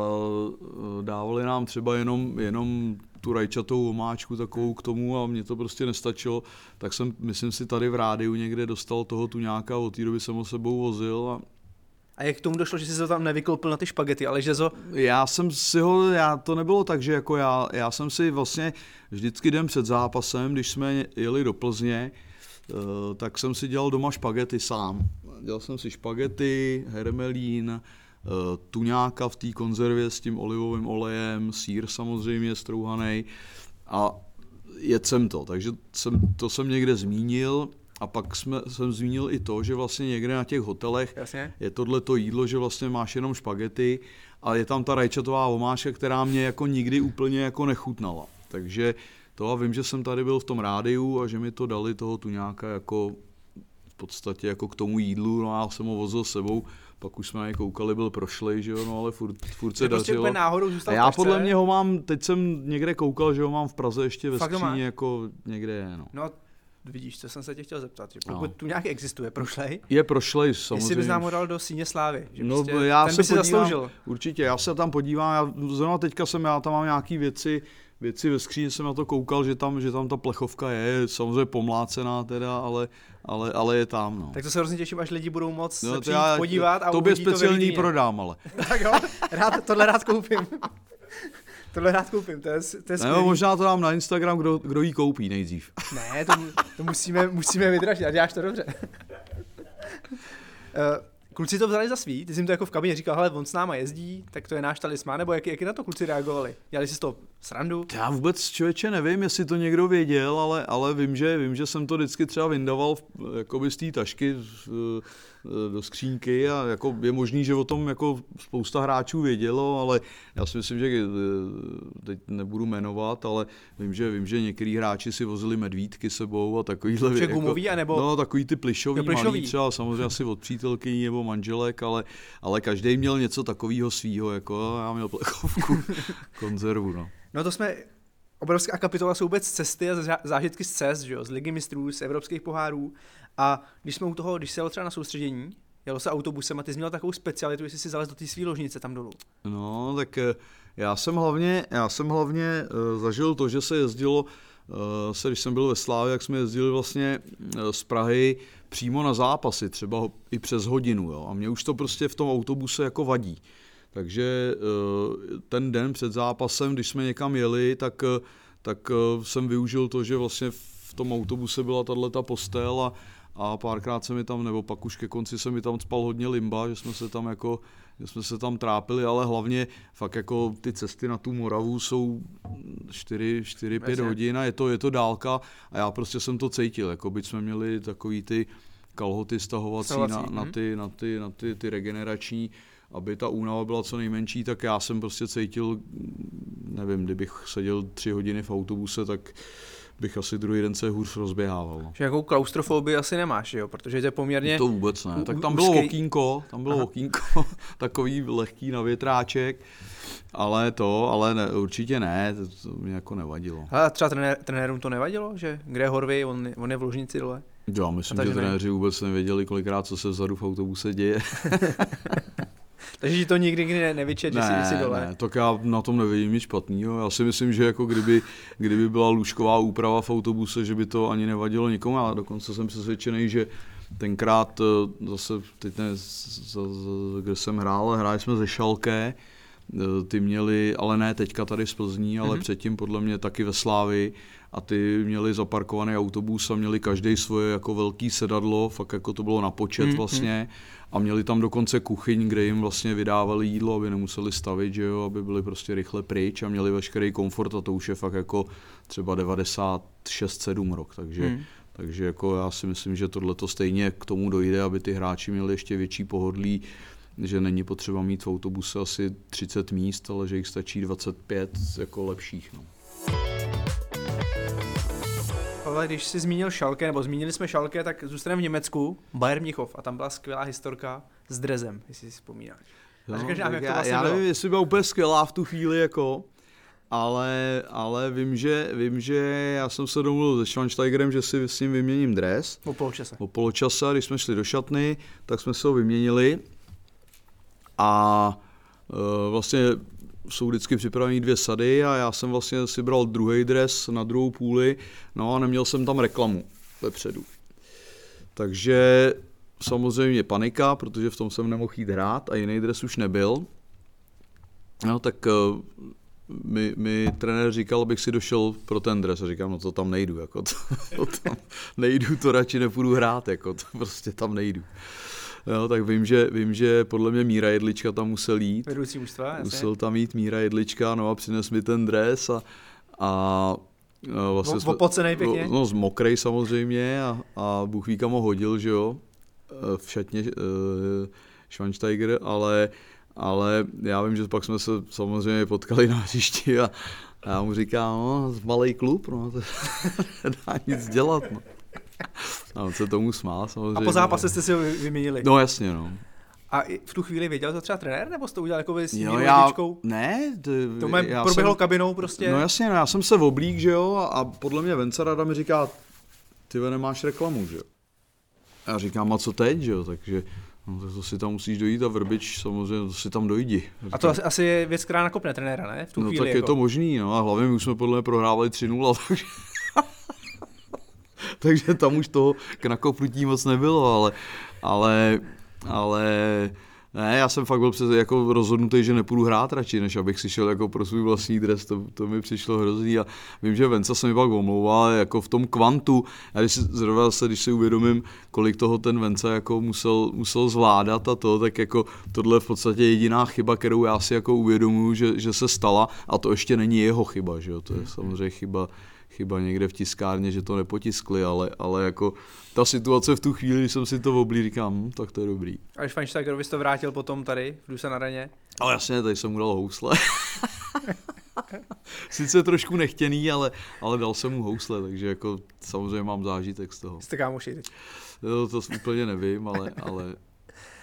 dávali nám třeba jenom, jenom tu rajčatou omáčku takovou k tomu a mě to prostě nestačilo, tak jsem, myslím si, tady v rádiu někde dostal toho tu nějaká, od té doby jsem ho sebou vozil a a jak k tomu došlo, že jsi to tam nevykoupil na ty špagety, ale že to... Já jsem si ho, já, to nebylo tak, že jako já, já jsem si vlastně vždycky den před zápasem, když jsme jeli do Plzně, eh, tak jsem si dělal doma špagety sám. Dělal jsem si špagety, hermelín, eh, tuňáka v té konzervě s tím olivovým olejem, sír samozřejmě strouhaný a jedl jsem to, takže jsem, to jsem někde zmínil a pak jsme, jsem zmínil i to, že vlastně někde na těch hotelech Jasně. je tohle to jídlo, že vlastně máš jenom špagety a je tam ta rajčatová omáčka, která mě jako nikdy úplně jako nechutnala. Takže to a vím, že jsem tady byl v tom rádiu a že mi to dali toho tu nějaká jako v podstatě jako k tomu jídlu, no a já jsem ho vozil s sebou, pak už jsme na koukali, byl prošlej, že jo, no ale furt, furt se prostě dařilo. náhodou a já podle mě ho mám, teď jsem někde koukal, že ho mám v Praze ještě ve Fakt skříni, jako někde no. no Vidíš, co jsem se tě chtěl zeptat, že pokud no. tu nějak existuje prošlej, je prošlej samozřejmě. Jestli bys nám ho dal do síně slávy, že no, prostě já ten se by si podívám, zasloužil. Určitě, já se tam podívám, já zrovna teďka jsem, já tam mám nějaký věci, věci ve skříni, jsem na to koukal, že tam, že tam ta plechovka je, samozřejmě pomlácená teda, ale, ale, ale je tam. No. Tak to se hrozně těším, až lidi budou moc no, se přijít já, podívat a Tobě speciální to prodám, ale. <laughs> tak jo, rád, tohle rád koupím. <laughs> Tohle rád koupím, to je, to je ne, možná to dám na Instagram, kdo, kdo jí koupí nejdřív. <laughs> ne, to, to musíme, musíme vydražit a děláš to dobře. uh, <laughs> kluci to vzali za svý, ty jsi jim to jako v kabině říkal, hele, on s náma jezdí, tak to je náš talismán, nebo jak, jak na to kluci reagovali? Dělali si to srandu? Já vůbec člověče nevím, jestli to někdo věděl, ale, ale vím, že, vím, že jsem to vždycky třeba vyndaval jakoby z té tašky, Eh, do skřínky a jako je možný, že o tom jako spousta hráčů vědělo, ale já si myslím, že eh, teď nebudu jmenovat, ale vím, že vím, že některý hráči si vozili medvídky sebou a takovýhle. Že jako, gumový, anebo? No, takový ty plišový, plišový. malý třeba samozřejmě asi od přítelkyní nebo manželek, ale, ale každý měl něco takového svýho, jako já měl plechovku, <laughs> konzervu, no. No to jsme obrovská kapitola jsou vůbec cesty a zážitky z cest, že jo, z ligy mistrů, z evropských pohárů. A když jsme u toho, když se jelo třeba na soustředění, jelo se autobusem a ty jsi měl takovou specialitu, jestli si zalez do té své ložnice tam dolů. No, tak eh, já jsem hlavně, já jsem hlavně uh, zažil to, že se jezdilo, uh, se, když jsem byl ve Slávě, jak jsme jezdili vlastně uh, z Prahy přímo na zápasy, třeba i přes hodinu. Jo? A mě už to prostě v tom autobuse jako vadí. Takže ten den před zápasem, když jsme někam jeli, tak, tak jsem využil to, že vlastně v tom autobuse byla tato postel a, a párkrát se mi tam, nebo pak už ke konci se mi tam spal hodně limba, že jsme se tam jako, že jsme se tam trápili, ale hlavně fakt jako ty cesty na tu Moravu jsou 4-5 hodin a je to, je to dálka a já prostě jsem to cítil, jako byť jsme měli takový ty kalhoty stahovací na, na, mhm. ty, na, ty, na ty, ty regenerační, aby ta únava byla co nejmenší, tak já jsem prostě cítil, nevím, kdybych seděl tři hodiny v autobuse, tak bych asi druhý den se hůř rozběhával. No. Že jakou klaustrofobii asi nemáš, jo? Protože to je poměrně... To vůbec ne. Tak tam bylo okýnko, tam bylo Aha. okýnko, <laughs> takový lehký na větráček, ale to, ale ne, určitě ne, to, to mě jako nevadilo. A třeba trenér, trenérům to nevadilo, že kde Horvy, on, on je v Lužnici dole? Já myslím, že trenéři ne... vůbec nevěděli, kolikrát co se vzadu v autobuse děje. <laughs> Takže to nikdy ne, nevyčet, že ne, jsi dole. Ne, tak já na tom nevidím nic špatného. Já si myslím, že jako kdyby, kdyby byla lůžková úprava v autobuse, že by to ani nevadilo nikomu. A dokonce jsem přesvědčený, že tenkrát eh, zase, teď ne, kde jsem hrál, hráli jsme ze Šalké, eh, ty měli, ale ne teďka tady z Plzní, ale mm-hmm. předtím podle mě taky ve Slávi a ty měli zaparkovaný autobus a měli každý svoje jako velký sedadlo, fakt jako to bylo na počet hmm, vlastně a měli tam dokonce kuchyň, kde jim vlastně vydávali jídlo, aby nemuseli stavit, že jo, aby byli prostě rychle pryč a měli veškerý komfort a to už je fakt jako třeba 96-7 rok, takže hmm. Takže jako já si myslím, že tohle to stejně k tomu dojde, aby ty hráči měli ještě větší pohodlí, že není potřeba mít v autobuse asi 30 míst, ale že jich stačí 25 jako lepších. No. Ale když jsi zmínil Šalke, nebo zmínili jsme Šalke, tak zůstaneme v Německu, Bayern Mnichov, a tam byla skvělá historka s Drezem, jestli si vzpomínáš. No, řekneš nám, jak to vlastně já, já nevím, jestli byla úplně skvělá v tu chvíli, jako, ale, ale vím, že, vím, že já jsem se domluvil se Schweinsteigerem, že si s ním vyměním dres. O poločase. O poločase, když jsme šli do šatny, tak jsme se ho vyměnili a e, vlastně jsou vždycky připravené dvě sady a já jsem vlastně si bral druhý dres na druhou půli, no a neměl jsem tam reklamu vepředu. Takže samozřejmě panika, protože v tom jsem nemohl jít hrát a jiný dres už nebyl. No tak e, mi, mi trenér říkal, abych si došel pro ten dres a říkám, no to tam nejdu, jako to, <laughs> to tam nejdu, to radši nepůjdu hrát, jako to prostě tam nejdu. Jo, tak vím že, vím, že podle mě Míra Jedlička tam musel jít. Vedoucí mužstva, jasně. Musel tam jít Míra Jedlička, no a přines mi ten dres a, a vlastně jsme, Opocenej pěkně? No, z mokrej samozřejmě a, a Bůh ví kam ho hodil, že jo, e, v šatně uh, Schweinsteiger, ale ale já vím, že pak jsme se samozřejmě potkali na hřišti a já mu říkám, no, malý klub, no, to <laughs> nedá nic dělat, no. A on se tomu smál samozřejmě. A po zápase jste si ho vyměnili? No jasně, no. A v tu chvíli věděl to třeba trenér, nebo jste to udělal jako s jo, já, Ne, to, to já proběhlo jsem, kabinou prostě? No jasně, no, já jsem se oblík, že jo, a, a podle mě Vence Rada mi říká, ty nemáš reklamu, že jo. Já říkám, a co teď, že jo, takže No, tak to si tam musíš dojít a Vrbič samozřejmě to si tam dojdi. A to asi, asi je věc, která nakopne trenéra, ne? V tu no chvíli, tak jako. je to možný, no a hlavně my už jsme podle mě prohrávali 3-0, <laughs> takže... <laughs> takže tam už toho k nakopnutí moc nebylo, ale, ale, ale ne, já jsem fakt byl přes, jako rozhodnutý, že nepůjdu hrát radši, než abych si šel jako pro svůj vlastní dres, to, to mi přišlo hrozný a vím, že Venca se mi pak omlouval, jako v tom kvantu, a když si, zrovna se, když si uvědomím, kolik toho ten Venca jako musel, musel zvládat a to, tak jako tohle je v podstatě jediná chyba, kterou já si jako uvědomuji, že, že se stala a to ještě není jeho chyba, že jo, to je samozřejmě chyba chyba někde v tiskárně, že to nepotiskli, ale, ale jako ta situace v tu chvíli, když jsem si to oblí, říkám, hm, tak to je dobrý. A když Feinsteigerovi to vrátil potom tady, v Dusa na raně? Ale jasně, tady jsem mu dal housle. <laughs> Sice trošku nechtěný, ale, ale dal jsem mu housle, takže jako samozřejmě mám zážitek z toho. Jste kámoši teď? No, to úplně nevím, ale, ale,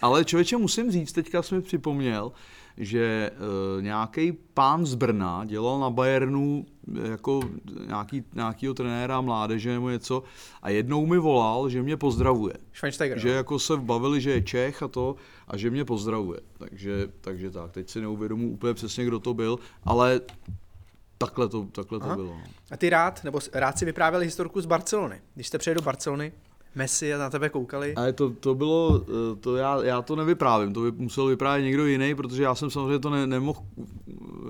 ale člověče musím říct, teďka jsem mi připomněl, že e, nějaký pán z Brna dělal na Bayernu jako nějaký, nějakýho trenéra mládeže nebo něco a jednou mi volal, že mě pozdravuje. Že no. jako se bavili, že je Čech a to a že mě pozdravuje. Takže, takže tak, teď si neuvědomu úplně přesně, kdo to byl, ale takhle to, takhle to bylo. No. A ty rád, nebo rád si vyprávěli historku z Barcelony. Když jste přijeli do Barcelony, Messi a na tebe koukali. Ale to, to bylo, eh, to já, já to nevyprávím, to by musel vyprávět někdo jiný, protože já jsem samozřejmě to ne, nemohl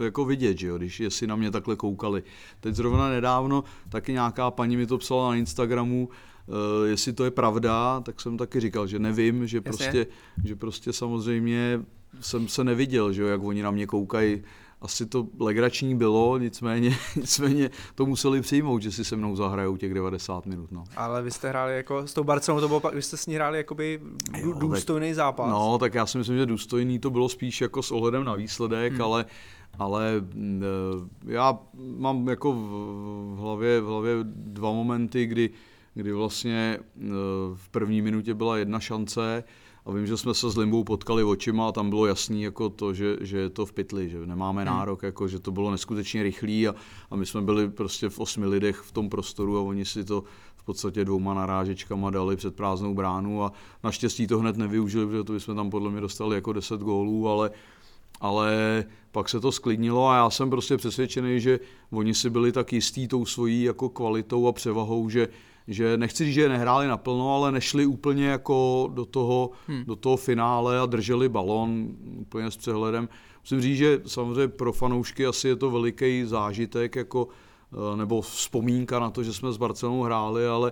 eh, jako vidět, že jo, když jestli na mě takhle koukali. Teď zrovna nedávno taky nějaká paní mi to psala na Instagramu, Uh, jestli to je pravda, tak jsem taky říkal, že nevím, že prostě, že prostě samozřejmě jsem se neviděl, že jo, jak oni na mě koukají asi to legrační bylo, nicméně, <laughs> nicméně to museli přijmout, že si se mnou zahrajou těch 90 minut. No. Ale vy jste hráli jako s tou Barcelonou, to bylo pak, vy jste s ní hráli jakoby jo, důstojný zápas. No, tak já si myslím, že důstojný to bylo spíš jako s ohledem na výsledek, hmm. ale ale mm, eh, já mám jako v hlavě, v hlavě dva momenty, kdy, kdy vlastně eh, v první minutě byla jedna šance, a vím, že jsme se s Limbou potkali očima a tam bylo jasný jako to, že, že je to v pytli, že nemáme hmm. nárok, jako, že to bylo neskutečně rychlý a, a my jsme byli prostě v osmi lidech v tom prostoru a oni si to v podstatě dvouma narážečkama dali před prázdnou bránu a naštěstí to hned nevyužili, protože to bychom tam podle mě dostali jako 10 gólů, ale ale pak se to sklidnilo a já jsem prostě přesvědčený, že oni si byli tak jistí tou svojí jako kvalitou a převahou, že, že nechci říct, že je nehráli naplno, ale nešli úplně jako do toho, hmm. do toho finále a drželi balon úplně s přehledem. Musím říct, že samozřejmě pro fanoušky asi je to veliký zážitek jako nebo vzpomínka na to, že jsme s Barcelonou hráli, ale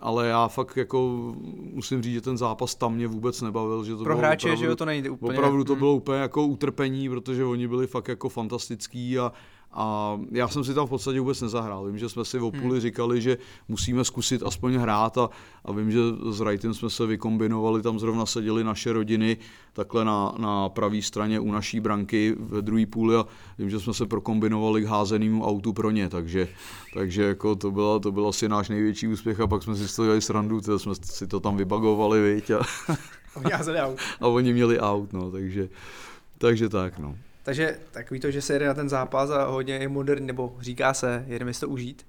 ale já fakt jako musím říct, že ten zápas tam mě vůbec nebavil. Že to Pro hráče, opravdu, že jo, to nejde úplně. Opravdu to bylo úplně jako utrpení, protože oni byli fakt jako fantastický a, a já jsem si tam v podstatě vůbec nezahrál. Vím, že jsme si v Opuli hmm. říkali, že musíme zkusit aspoň hrát a, a vím, že s Wrightem jsme se vykombinovali, tam zrovna seděli naše rodiny takhle na, na pravé straně u naší branky ve druhé půli a vím, že jsme se prokombinovali k házenému autu pro ně, takže, takže jako to, byla, to byl asi náš největší úspěch a pak jsme si z toho dělali srandu, teda jsme si to tam vybagovali, viď, a, <laughs> <laughs> a oni měli aut, no, takže, takže tak, no. Takže takový to, že se jede na ten zápas a hodně je moderní, nebo říká se, jedeme si to užít.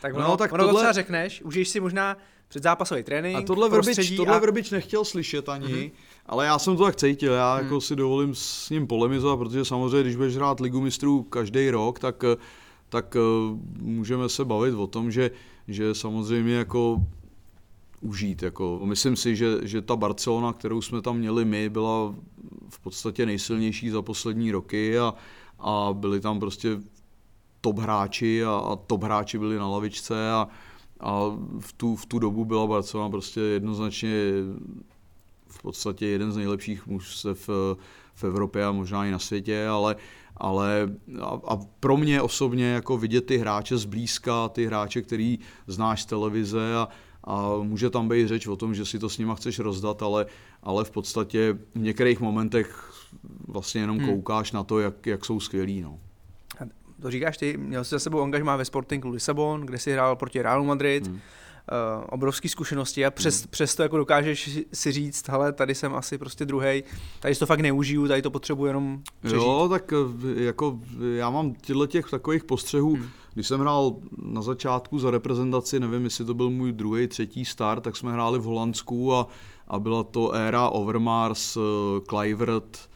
Tak ono, no, tak ono tohle... to třeba řekneš, užiješ si možná předzápasový trénink, A tohle Vrbič, tohle a... Vrbič nechtěl slyšet ani, mm-hmm. ale já jsem to tak cítil, já mm. jako si dovolím s ním polemizovat, protože samozřejmě, když budeš hrát ligu mistrů každý rok, tak, tak eh, můžeme se bavit o tom, že, že samozřejmě jako užít. Jako. Myslím si, že, že ta Barcelona, kterou jsme tam měli my, byla v podstatě nejsilnější za poslední roky a, a byli tam prostě top hráči a, a top hráči byli na lavičce a, a v, tu, v tu dobu byla Barcelona prostě jednoznačně v podstatě jeden z nejlepších mužstev v, v Evropě a možná i na světě, ale, ale a, a pro mě osobně jako vidět ty hráče zblízka, ty hráče, který znáš z televize a, a může tam být řeč o tom, že si to s nima chceš rozdat, ale, ale v podstatě v některých momentech vlastně jenom hmm. koukáš na to, jak, jak jsou skvělí. No. To říkáš ty, měl jsi za sebou angažmá ve Sportingu Lisabon, kde si hrál proti Realu Madrid, hmm. uh, obrovské zkušenosti a přes, hmm. přesto jako dokážeš si říct, hele, tady jsem asi prostě druhý, tady to fakt neužiju, tady to potřebuji jenom přežít. Jo, tak eh, jako já mám těchto těch takových postřehů, hmm když jsem hrál na začátku za reprezentaci, nevím, jestli to byl můj druhý, třetí start, tak jsme hráli v Holandsku a, a byla to éra Overmars, uh, Kluivert,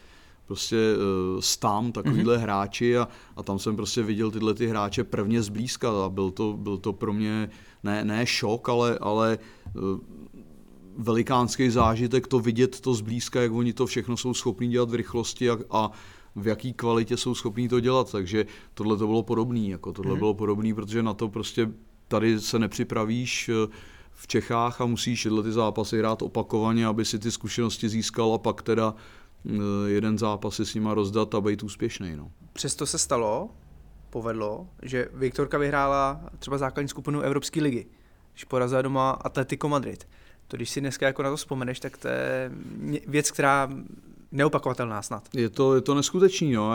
prostě uh, Stam, takovýhle mm-hmm. hráči a, a tam jsem prostě viděl tyhle ty hráče prvně zblízka a byl to, byl to pro mě ne, ne šok, ale, ale uh, velikánský zážitek to vidět to zblízka, jak oni to všechno jsou schopní dělat v rychlosti a, a v jaký kvalitě jsou schopní to dělat, takže tohle to bylo podobné, jako tohle hmm. bylo podobné, protože na to prostě tady se nepřipravíš eh, v Čechách a musíš tyhle ty zápasy hrát opakovaně, aby si ty zkušenosti získal a pak teda eh, jeden zápas si s nima rozdat a být úspěšný. No. Přesto se stalo, povedlo, že Viktorka vyhrála třeba základní skupinu Evropské ligy, když porazila doma Atletico Madrid. To když si dneska jako na to vzpomeneš, tak to je věc, která neopakovatelná snad. Je to, je to neskutečný, no.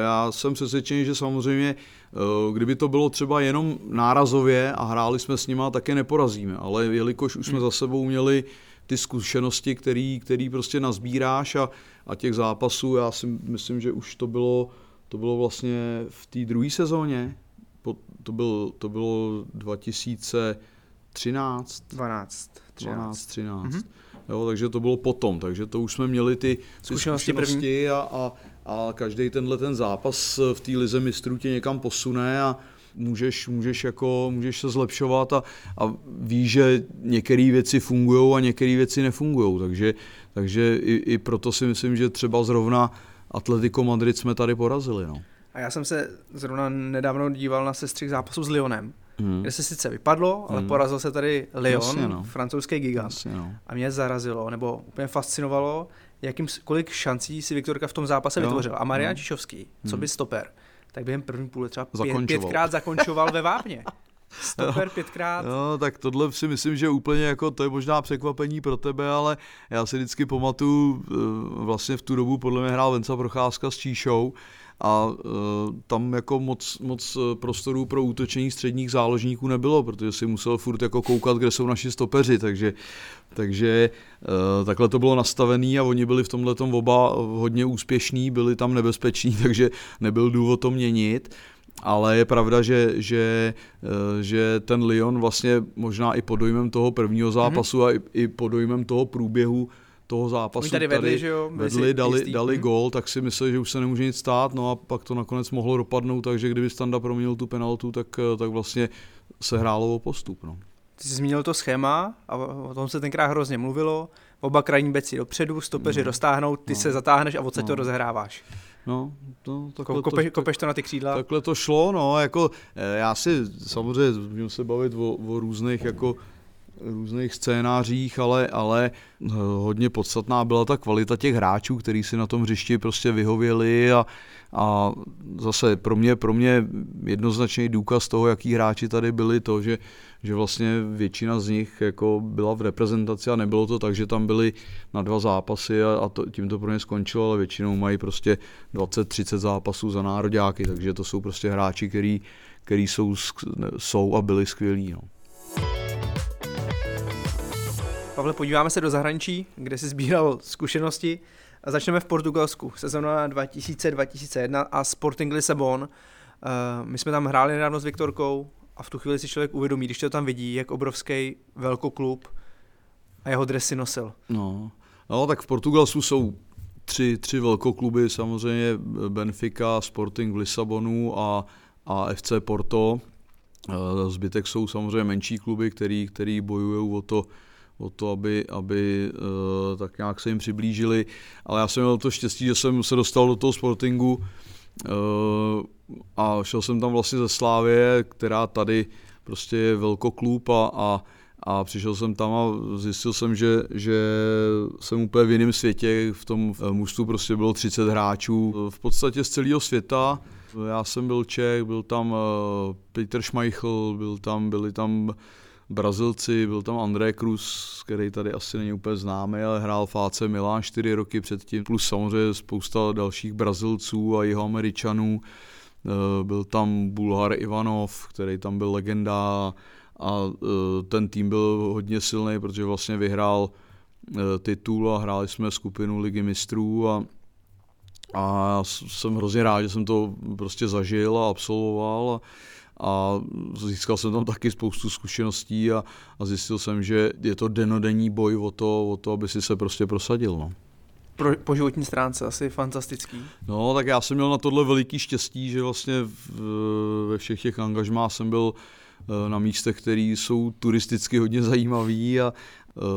Já jsem přesvědčený, že samozřejmě, eh, kdyby to bylo třeba jenom nárazově a hráli jsme s nima, tak je neporazíme, ale jelikož už jsme hmm. za sebou měli ty zkušenosti, který, který prostě nazbíráš a, a těch zápasů, já si myslím, že už to bylo, to bylo vlastně v té druhé sezóně, to, byl, to bylo 2013. 12. 13. 12, 13. Mm-hmm. Jo, takže to bylo potom, takže to už jsme měli ty, ty zkušenosti, zkušenosti a, a, a každý tenhle ten zápas v té lize mistrů tě někam posune a můžeš, můžeš, jako, můžeš se zlepšovat a, a víš, že některé věci fungují a některé věci nefungují, takže, takže i, i proto si myslím, že třeba zrovna Atletico Madrid jsme tady porazili. No. A já jsem se zrovna nedávno díval na sestřih zápasu s Lyonem hmm. kde se sice vypadlo, ale hmm. porazil se tady Lyon, Jasně, no. francouzský gigant. Jasně, no. A mě zarazilo, nebo úplně fascinovalo, jakým, kolik šancí si Viktorka v tom zápase jo. vytvořil. A Marian no. Čišovský, co hmm. by stoper, tak během první půle třeba pět, pětkrát zakončoval ve vápně. <laughs> Stoper pětkrát. No, tak tohle si myslím, že úplně jako to je možná překvapení pro tebe, ale já si vždycky pamatuju, eh, vlastně v tu dobu podle mě hrál Venca Procházka s Číšou a uh, tam jako moc, moc e, prostorů pro útočení středních záložníků nebylo, protože si musel furt jako koukat, kde jsou naši stopeři, takže, takže uh, takhle to bylo nastavený a oni byli v tomhle oba hodně úspěšní, byli tam nebezpeční, <laughs> takže nebyl důvod to měnit ale je pravda, že, že, že ten Lyon vlastně možná i pod dojmem toho prvního zápasu mm-hmm. a i, i pod dojmem toho průběhu toho zápasu Oni tady vedli, tady že jo? Vedli, dali, jistý. dali gol, tak si mysleli, že už se nemůže nic stát, no a pak to nakonec mohlo dopadnout, takže kdyby Standa proměnil tu penaltu, tak, tak vlastně se hrálo o postup. No. Ty jsi zmínil to schéma a o tom se tenkrát hrozně mluvilo. Oba krajní beci dopředu, stopeři no. roztáhnou, ty no. se zatáhneš a odsaď no. to rozehráváš. No, to, takhle Ko, kopeš, to, kopeš to na ty křídla? Takhle to šlo, no, jako eh, já si samozřejmě můžu se bavit o, o různých jako různých scénářích, ale, ale eh, hodně podstatná byla ta kvalita těch hráčů, kteří si na tom hřišti prostě vyhověli a, a zase pro mě, pro mě jednoznačný důkaz toho, jaký hráči tady byli, to, že, že vlastně většina z nich jako byla v reprezentaci a nebylo to tak, že tam byli na dva zápasy a, a to, tím to pro ně skončilo, ale většinou mají prostě 20-30 zápasů za nároďáky, takže to jsou prostě hráči, který, který jsou, jsou a byli skvělí. No. Pavle, podíváme se do zahraničí, kde jsi sbíral zkušenosti. Začneme v Portugalsku, sezóna 2000-2001 a Sporting Lisabon. Uh, my jsme tam hráli nedávno s Viktorkou a v tu chvíli si člověk uvědomí, když to tam vidí, jak obrovský velkoklub a jeho dresy nosil. No, no tak v Portugalsku jsou tři, tři velkokluby, samozřejmě Benfica, Sporting v Lisabonu a, a FC Porto. Eh, zbytek jsou samozřejmě menší kluby, který, který bojují o to, o to, aby, aby uh, tak nějak se jim přiblížili. Ale já jsem měl to štěstí, že jsem se dostal do toho sportingu uh, a šel jsem tam vlastně ze Slávě, která tady prostě je velkoklub a, a, a přišel jsem tam a zjistil jsem, že, že jsem úplně v jiném světě, v tom mužstvu prostě bylo 30 hráčů, v podstatě z celého světa. Já jsem byl Čech, byl tam Peter Schmeichel, byl tam, byli tam Brazilci, byl tam André Cruz, který tady asi není úplně známý, ale hrál v AC Milan čtyři roky předtím, plus samozřejmě spousta dalších Brazilců a jeho Američanů. Eh, byl tam Bulhar Ivanov, který tam byl legenda a eh, ten tým byl hodně silný, protože vlastně vyhrál eh, titul a hráli jsme skupinu ligy mistrů a a jsem hrozně rád, že jsem to prostě zažil a absolvoval. A, a získal jsem tam taky spoustu zkušeností a, a zjistil jsem, že je to denodenní boj o to, o to aby si se prostě prosadil. No. Pro, po životní stránce asi fantastický. No, tak já jsem měl na tohle veliký štěstí, že vlastně v, ve všech těch angažmách jsem byl eh, na místech, které jsou turisticky hodně zajímavý a,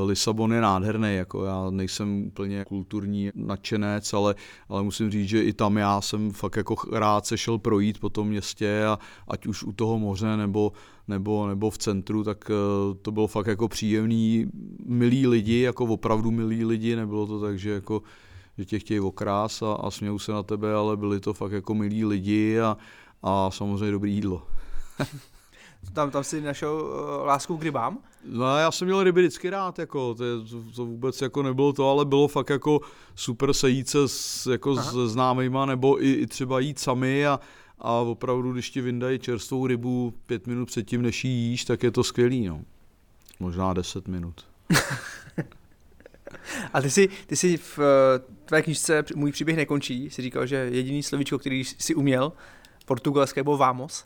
Lisabon je nádherný, jako já nejsem úplně kulturní nadšenec, ale, ale musím říct, že i tam já jsem fakt jako rád se šel projít po tom městě a ať už u toho moře nebo, nebo, nebo v centru, tak eh, to bylo fakt jako příjemný, milí lidi, jako opravdu milí lidi, nebylo to tak, že jako že tě chtějí okrás a, a smějou se na tebe, ale byli to fakt jako milí lidi a, a samozřejmě dobrý jídlo. <laughs> Tam, tam si našel uh, lásku k rybám? No já jsem měl ryby vždycky rád, jako, to, to, to vůbec jako nebylo to, ale bylo fakt jako super sejít se s, jako s známejma, nebo i, i třeba jít sami a, a opravdu, když ti vyndají čerstvou rybu pět minut předtím, než ji jíš, tak je to skvělý, no. Možná deset minut. <laughs> a ty si, ty si v eh, tvé knižce Můj příběh nekončí, si říkal, že jediný slovíčko, který si uměl, portugalské bylo vamos.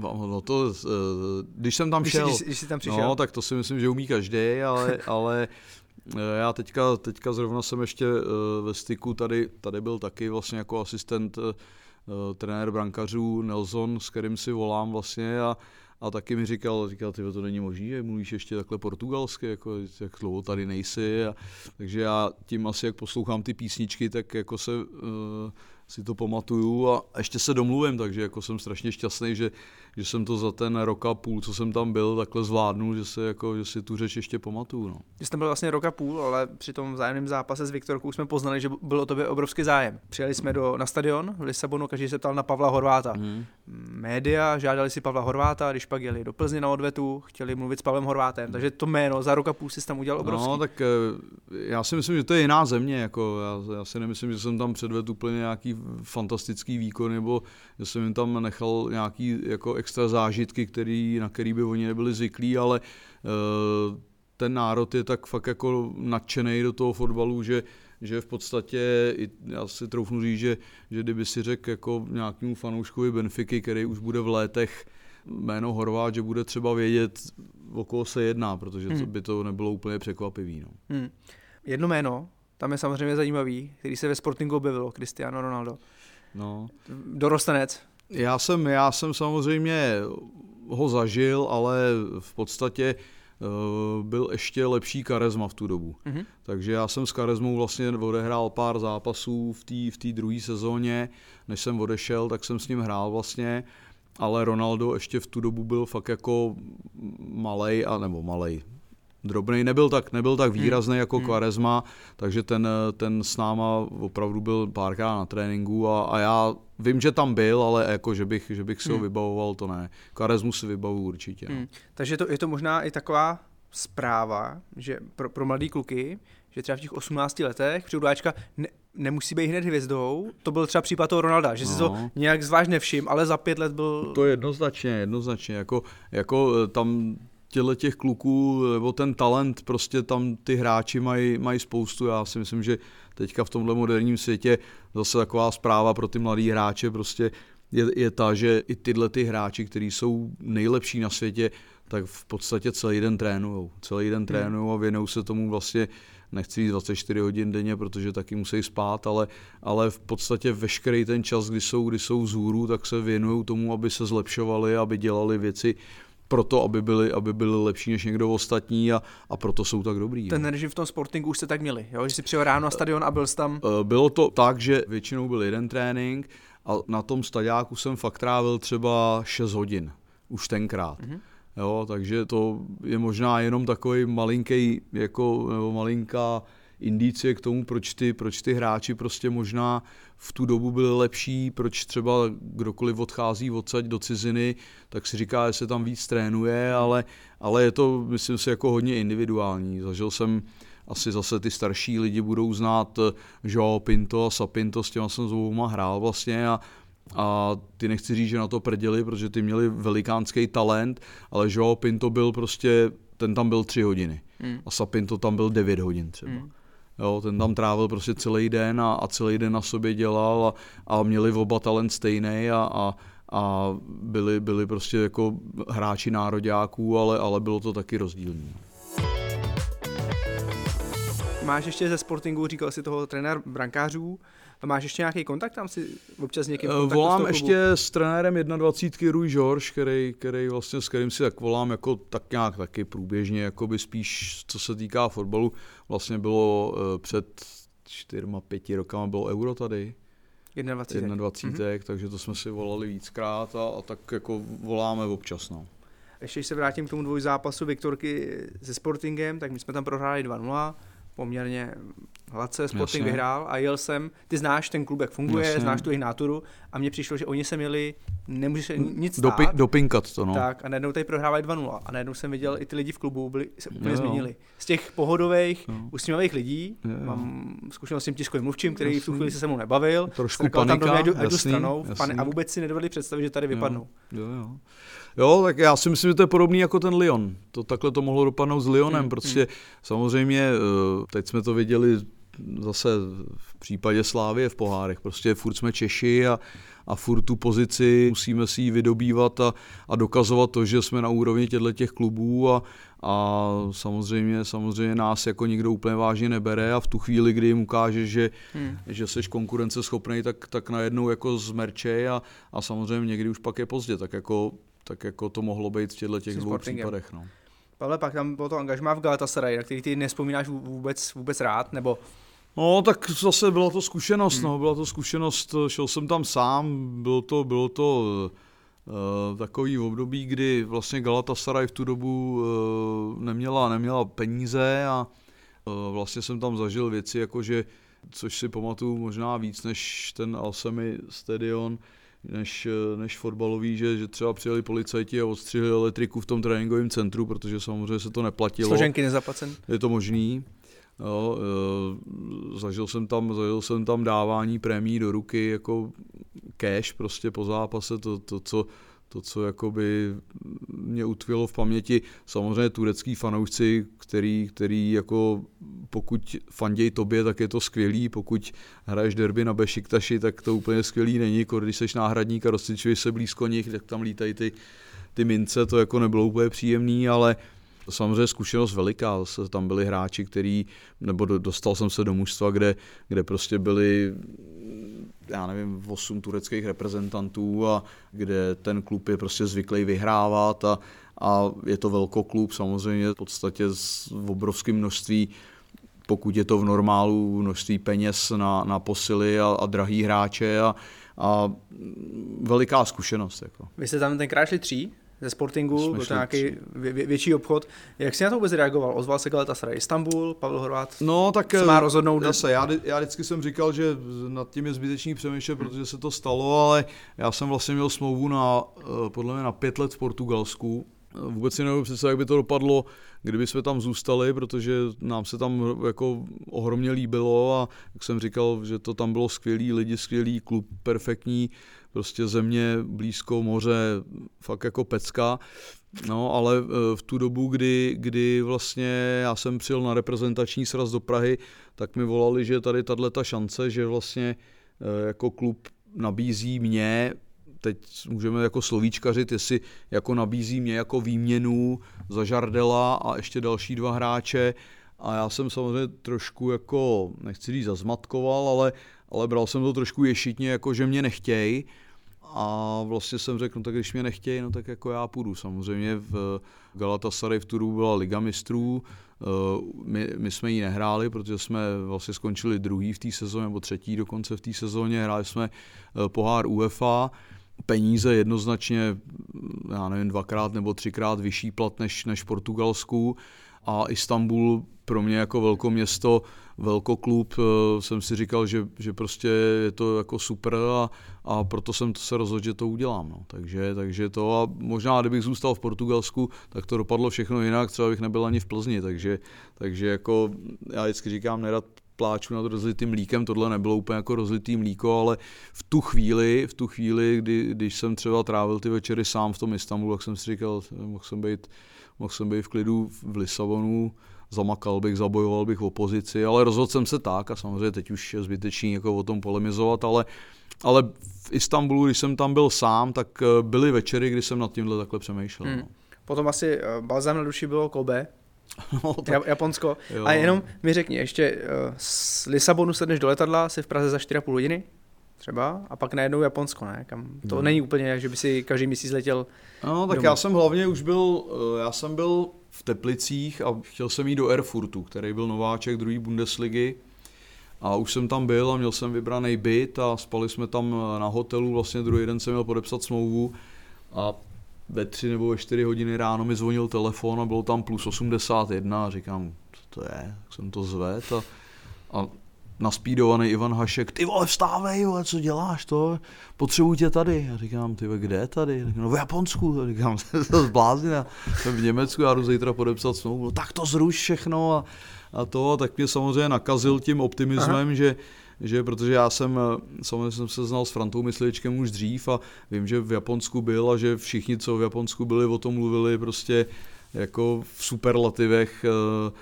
No to, eh, když jsem tam šel, když, když jsi tam přišel. no, tak to si myslím, že umí každý, ale, <laughs> ale eh, já teďka, teďka zrovna jsem ještě eh, ve styku, tady, tady byl taky vlastně jako asistent trenér brankařů Nelson, s kterým si volám vlastně a, a taky mi říkal, říkal, ty to není možné, že mluvíš ještě takhle portugalsky, jako jak dlouho tady nejsi. A, takže já tím asi, jak poslouchám ty písničky, tak jako se uh, si to pamatuju a ještě se domluvím, takže jako jsem strašně šťastný, že, že jsem to za ten rok a půl, co jsem tam byl, takhle zvládnul, že, se jako, že si tu řeč ještě pamatuju. No. Že jste byl vlastně rok a půl, ale při tom vzájemném zápase s Viktorkou jsme poznali, že byl o tobě obrovský zájem. Přijeli jsme do, na stadion v Lisabonu, každý se ptal na Pavla Horváta. Hmm. Média žádali si Pavla Horváta, když pak jeli do Plzně na odvetu, chtěli mluvit s Pavlem Horvátem, takže to jméno za rok a půl si tam udělal obrovský. No, tak eh, já si myslím, že to je jiná země, jako já, já si nemyslím, že jsem tam předvedl úplně nějaký fantastický výkon, nebo že jsem jim tam nechal nějaký jako extra zážitky, který, na který by oni nebyli zvyklí, ale uh, ten národ je tak fakt jako nadšený do toho fotbalu, že, že v podstatě, já si troufnu říct, že, že kdyby si řekl jako nějakému fanouškovi Benfiky, který už bude v létech jméno Horvát, že bude třeba vědět, o koho se jedná, protože hmm. by to nebylo úplně překvapivý. No. Hmm. Jedno jméno, tam je samozřejmě zajímavý, který se ve Sportingu objevilo, Cristiano Ronaldo. No. Dorostenec. Já jsem, já jsem samozřejmě ho zažil, ale v podstatě byl ještě lepší Karezma v tu dobu. Mm-hmm. Takže já jsem s Karezmou vlastně odehrál pár zápasů v té v druhé sezóně, než jsem odešel, tak jsem s ním hrál vlastně ale Ronaldo ještě v tu dobu byl fakt jako malej, a nebo malej, drobný, nebyl tak, nebyl tak hmm. výrazný hmm. jako hmm. Quaresma, takže ten, ten s náma opravdu byl párkrát na tréninku a, a já vím, že tam byl, ale jako, že bych, že bych si hmm. ho vybavoval, to ne. Quaresmu si vybavu určitě. No. Hmm. Takže to, je to možná i taková zpráva, že pro, pro mladý kluky, že třeba v těch 18 letech při ne, nemusí být hned hvězdou. To byl třeba případ toho Ronalda, že no. si to no. nějak zvlášť nevšim, ale za pět let byl... To je jednoznačně, jednoznačně. Jako, jako eh, tam těle těch kluků, nebo ten talent, prostě tam ty hráči mají, mají spoustu. Já si myslím, že teďka v tomhle moderním světě zase taková zpráva pro ty mladý hráče prostě je, je ta, že i tyhle ty hráči, kteří jsou nejlepší na světě, tak v podstatě celý den trénují. Celý den hmm. trénují a věnují se tomu vlastně nechci jít 24 hodin denně, protože taky musí spát, ale, ale v podstatě veškerý ten čas, kdy jsou, kdy jsou zůru, tak se věnují tomu, aby se zlepšovali, aby dělali věci, proto, aby byli, aby byli lepší než někdo ostatní a, a proto jsou tak dobrý. Ten režim v tom sportingu už jste tak měli, jo? že jsi přijel ráno na stadion a byl jsi tam? Eh, bylo to tak, že většinou byl jeden trénink a na tom stadiáku jsem fakt trávil třeba 6 hodin, už tenkrát. Mm-hmm. Jo, takže to je možná jenom takový malinký, jako, nebo malinká indicie k tomu, proč ty, proč ty hráči prostě možná v tu dobu byli lepší, proč třeba kdokoliv odchází odsaď do ciziny, tak si říká, že se tam víc trénuje, ale, ale je to, myslím si, jako hodně individuální. Zažil jsem asi zase ty starší lidi budou znát Joao Pinto a Sapinto, s těma jsem s dvouma hrál vlastně a a ty nechci říct, že na to prděli, protože ty měli velikánský talent, ale Joao Pinto byl prostě, ten tam byl tři hodiny hmm. a Sapinto tam byl devět hodin třeba. Hmm. Jo, ten tam trávil prostě celý den a, a celý den na sobě dělal a, a měli oba talent stejný a, a, a byli, byli prostě jako hráči nároďáků, ale, ale bylo to taky rozdílný. Máš ještě ze Sportingu, říkal si toho trenér brankářů, Máš ještě nějaký kontakt tam si občas někým uh, Volám ještě s trenérem 21. Rui George, který, který vlastně, s kterým si tak volám jako tak nějak taky průběžně, jako by spíš co se týká fotbalu. Vlastně bylo uh, před čtyřma, pěti rokama bylo euro tady. 21. 21. Mm-hmm. takže to jsme si volali víckrát a, a tak jako voláme občas. No. Ještě se vrátím k tomu dvojzápasu Viktorky se Sportingem, tak my jsme tam prohráli 2-0 poměrně hladce Sporting Jasně. vyhrál a jel jsem, ty znáš ten klub, jak funguje, Jasně. znáš tu jejich náturu a mně přišlo, že oni se měli, nemůže se nic stát. Dopi, dopinkat to, no. Tak a najednou tady prohrávají 2-0 a najednou jsem viděl, i ty lidi v klubu byli, se úplně jo. změnili. Z těch pohodových, jo. usmívavých lidí, jo. mám zkušenost s tím tiskovým mluvčím, který Jasný. v tu chvíli se se mnou nebavil, trošku panika, tam do mě, jdu, stranou jasný. a vůbec si nedovedli představit, že tady vypadnou. Jo, jo. Jo, tak já si myslím, že to je podobný jako ten Lyon. To takhle to mohlo dopadnout s Lyonem, hmm, prostě hmm. samozřejmě, eh, teď jsme to viděli zase v případě Slávie v pohárech, prostě furt jsme Češi a, a furt tu pozici musíme si ji vydobývat a, a dokazovat to, že jsme na úrovni těchto těch klubů a, a samozřejmě, samozřejmě nás jako nikdo úplně vážně nebere a v tu chvíli, kdy jim ukáže, že, hmm. že jsi konkurenceschopný, tak, tak najednou jako zmerčej a, a samozřejmě někdy už pak je pozdě, tak jako tak jako to mohlo být v těchto těch dvou případech. No. Pavle, pak tam bylo to angažmá v Galatasaray, na který ty nespomínáš vůbec, vůbec rád, nebo No, tak zase byla to zkušenost, hmm. no, byla to zkušenost, šel jsem tam sám, bylo to, bylo to uh, takový období, kdy vlastně Galatasaray v tu dobu uh, neměla, neměla peníze a uh, vlastně jsem tam zažil věci, jakože, což si pamatuju možná víc než ten Alsemi stadion, než, než fotbalový, že, že třeba přijeli policajti a odstřihli elektriku v tom tréninkovém centru, protože samozřejmě se to neplatilo. Složenky nezaplacen. Je to možný. Jo, e, zažil, jsem tam, zažil jsem tam dávání prémií do ruky jako cash prostě po zápase, to, to co to, co jakoby mě utvilo v paměti, samozřejmě turecký fanoušci, který, který jako pokud fanděj tobě, tak je to skvělý, pokud hraješ derby na Bešiktaši, tak to úplně skvělý není, když seš náhradník a rozcvičuješ se blízko nich, tak tam lítají ty, ty mince, to jako nebylo úplně příjemný, ale samozřejmě zkušenost veliká, tam byli hráči, který, nebo dostal jsem se do mužstva, kde, kde prostě byli já nevím, 8 tureckých reprezentantů a kde ten klub je prostě zvyklý vyhrávat a, a je to velkoklub samozřejmě v podstatě s obrovským množství pokud je to v normálu množství peněz na, na posily a, a drahý hráče a, a veliká zkušenost. Jako. Vy jste tam tenkrát šli tří ze Sportingu, byl to nějaký vě, větší obchod. Jak jsi na to vůbec reagoval? Ozval se Galatasaray Istanbul, Pavel Horvát no, tak se má rozhodnout. Zase, já, já vždycky jsem říkal, že nad tím je zbytečný přemýšlet, hmm. protože se to stalo, ale já jsem vlastně měl smlouvu na, eh, podle mě na pět let v Portugalsku. Vůbec si nevím přece, jak by to dopadlo, kdyby jsme tam zůstali, protože nám se tam jako ohromně líbilo a jak jsem říkal, že to tam bylo skvělý, lidi skvělý, klub perfektní, prostě země blízko moře, fakt jako pecka. No, ale e, v tu dobu, kdy, kdy vlastně já jsem přijel na reprezentační sraz do Prahy, tak mi volali, že tady tahle ta šance, že vlastně e, jako klub nabízí mě teď můžeme jako slovíčkařit, jestli jako nabízí mě jako výměnu za Žardela a ještě další dva hráče. A já jsem samozřejmě trošku jako, nechci říct zazmatkoval, ale, ale bral jsem to trošku ješitně, jako že mě nechtějí a vlastně jsem řekl, no tak když mě nechtějí, no tak jako já půjdu. Samozřejmě v Galatasaray v Turu byla Liga mistrů, eh, my, my jsme ji nehráli, protože jsme vlastně skončili druhý v té sezóně, nebo třetí dokonce v té sezóně, hráli jsme eh, pohár UEFA, peníze jednoznačně, já nevím, dvakrát nebo třikrát vyšší plat než, než v Portugalsku a Istanbul pro mě jako velkoměsto, velkoklub, eh, jsem si říkal, že, že prostě je to jako super a, a proto jsem to se rozhodl, že to udělám. No. Takže, takže to a možná, kdybych zůstal v Portugalsku, tak to dopadlo všechno jinak, třeba bych nebyl ani v Plzni, takže, takže jako já vždycky říkám, nerad pláču nad rozlitým mlíkem, tohle nebylo úplně jako rozlitý mlíko, ale v tu chvíli, v tu chvíli, kdy, když jsem třeba trávil ty večery sám v tom Istanbulu, tak jsem si říkal, mohl jsem být, mohl jsem být v klidu v Lisabonu, zamakal bych, zabojoval bych v opozici, ale rozhodl jsem se tak a samozřejmě teď už je zbytečný jako o tom polemizovat, ale, ale v Istanbulu, když jsem tam byl sám, tak eh, byly večery, kdy jsem nad tímhle takhle přemýšlel. Hmm. No. Potom asi eh, balzám na duši bylo Kobe, <laughs> No, tak, Japonsko. Jo. A jenom mi řekni, ještě eh, z Lisabonu sedneš do letadla, jsi v Praze za 4,5 hodiny třeba a pak najednou Japonsko, ne? Kam, to no. není úplně, že by si každý měsíc letěl No, tak domů. já jsem hlavně už byl, eh, já jsem byl v Teplicích a chtěl jsem jít do Erfurtu, který byl nováček druhé Bundesligy. A už jsem tam byl a měl jsem vybraný byt a spali jsme tam eh, na hotelu, vlastně druhý den jsem měl podepsat smlouvu a ve tři nebo ve čtyři hodiny ráno mi zvonil telefon a bylo tam plus 81 a říkám, co to je, jak jsem to zved a, a naspídovaný Ivan Hašek, ty vole, vstávej, vole, co děláš, to, potřebuji tě tady. Já říkám, ty kde tady? No v Japonsku, já říkám, <laughs> to zbláznil, jsem v Německu, já jdu zítra podepsat smlouvu, no, tak to zruš všechno a, a to, tak mě samozřejmě nakazil tím optimismem, Aha. že že protože já jsem, samozřejmě jsem se znal s Frantou Mysličkem už dřív a vím, že v Japonsku byl a že všichni, co v Japonsku byli, o tom mluvili prostě jako v superlativech, eh,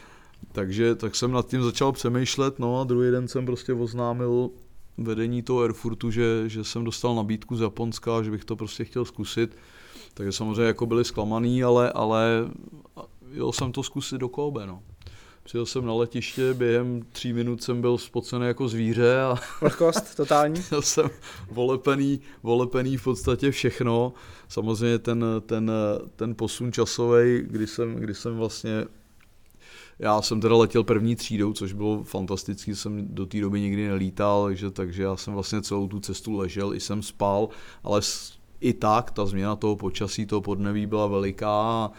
takže tak jsem nad tím začal přemýšlet, no a druhý den jsem prostě oznámil vedení toho Erfurtu, že, že jsem dostal nabídku z Japonska, že bych to prostě chtěl zkusit. Takže samozřejmě jako byli zklamaný, ale, ale jel jsem to zkusit do Kobe, no. Přijel jsem na letiště, během tří minut jsem byl spocený jako zvíře. A <laughs> Vlhkost totální? <laughs> Byl jsem volepený, volepený v podstatě všechno. Samozřejmě ten, ten, ten posun časový, kdy jsem, kdy jsem vlastně já jsem teda letěl první třídou, což bylo fantastický, jsem do té doby nikdy nelítal, takže, takže já jsem vlastně celou tu cestu ležel, i jsem spal, ale i tak ta změna toho počasí, toho podneví byla veliká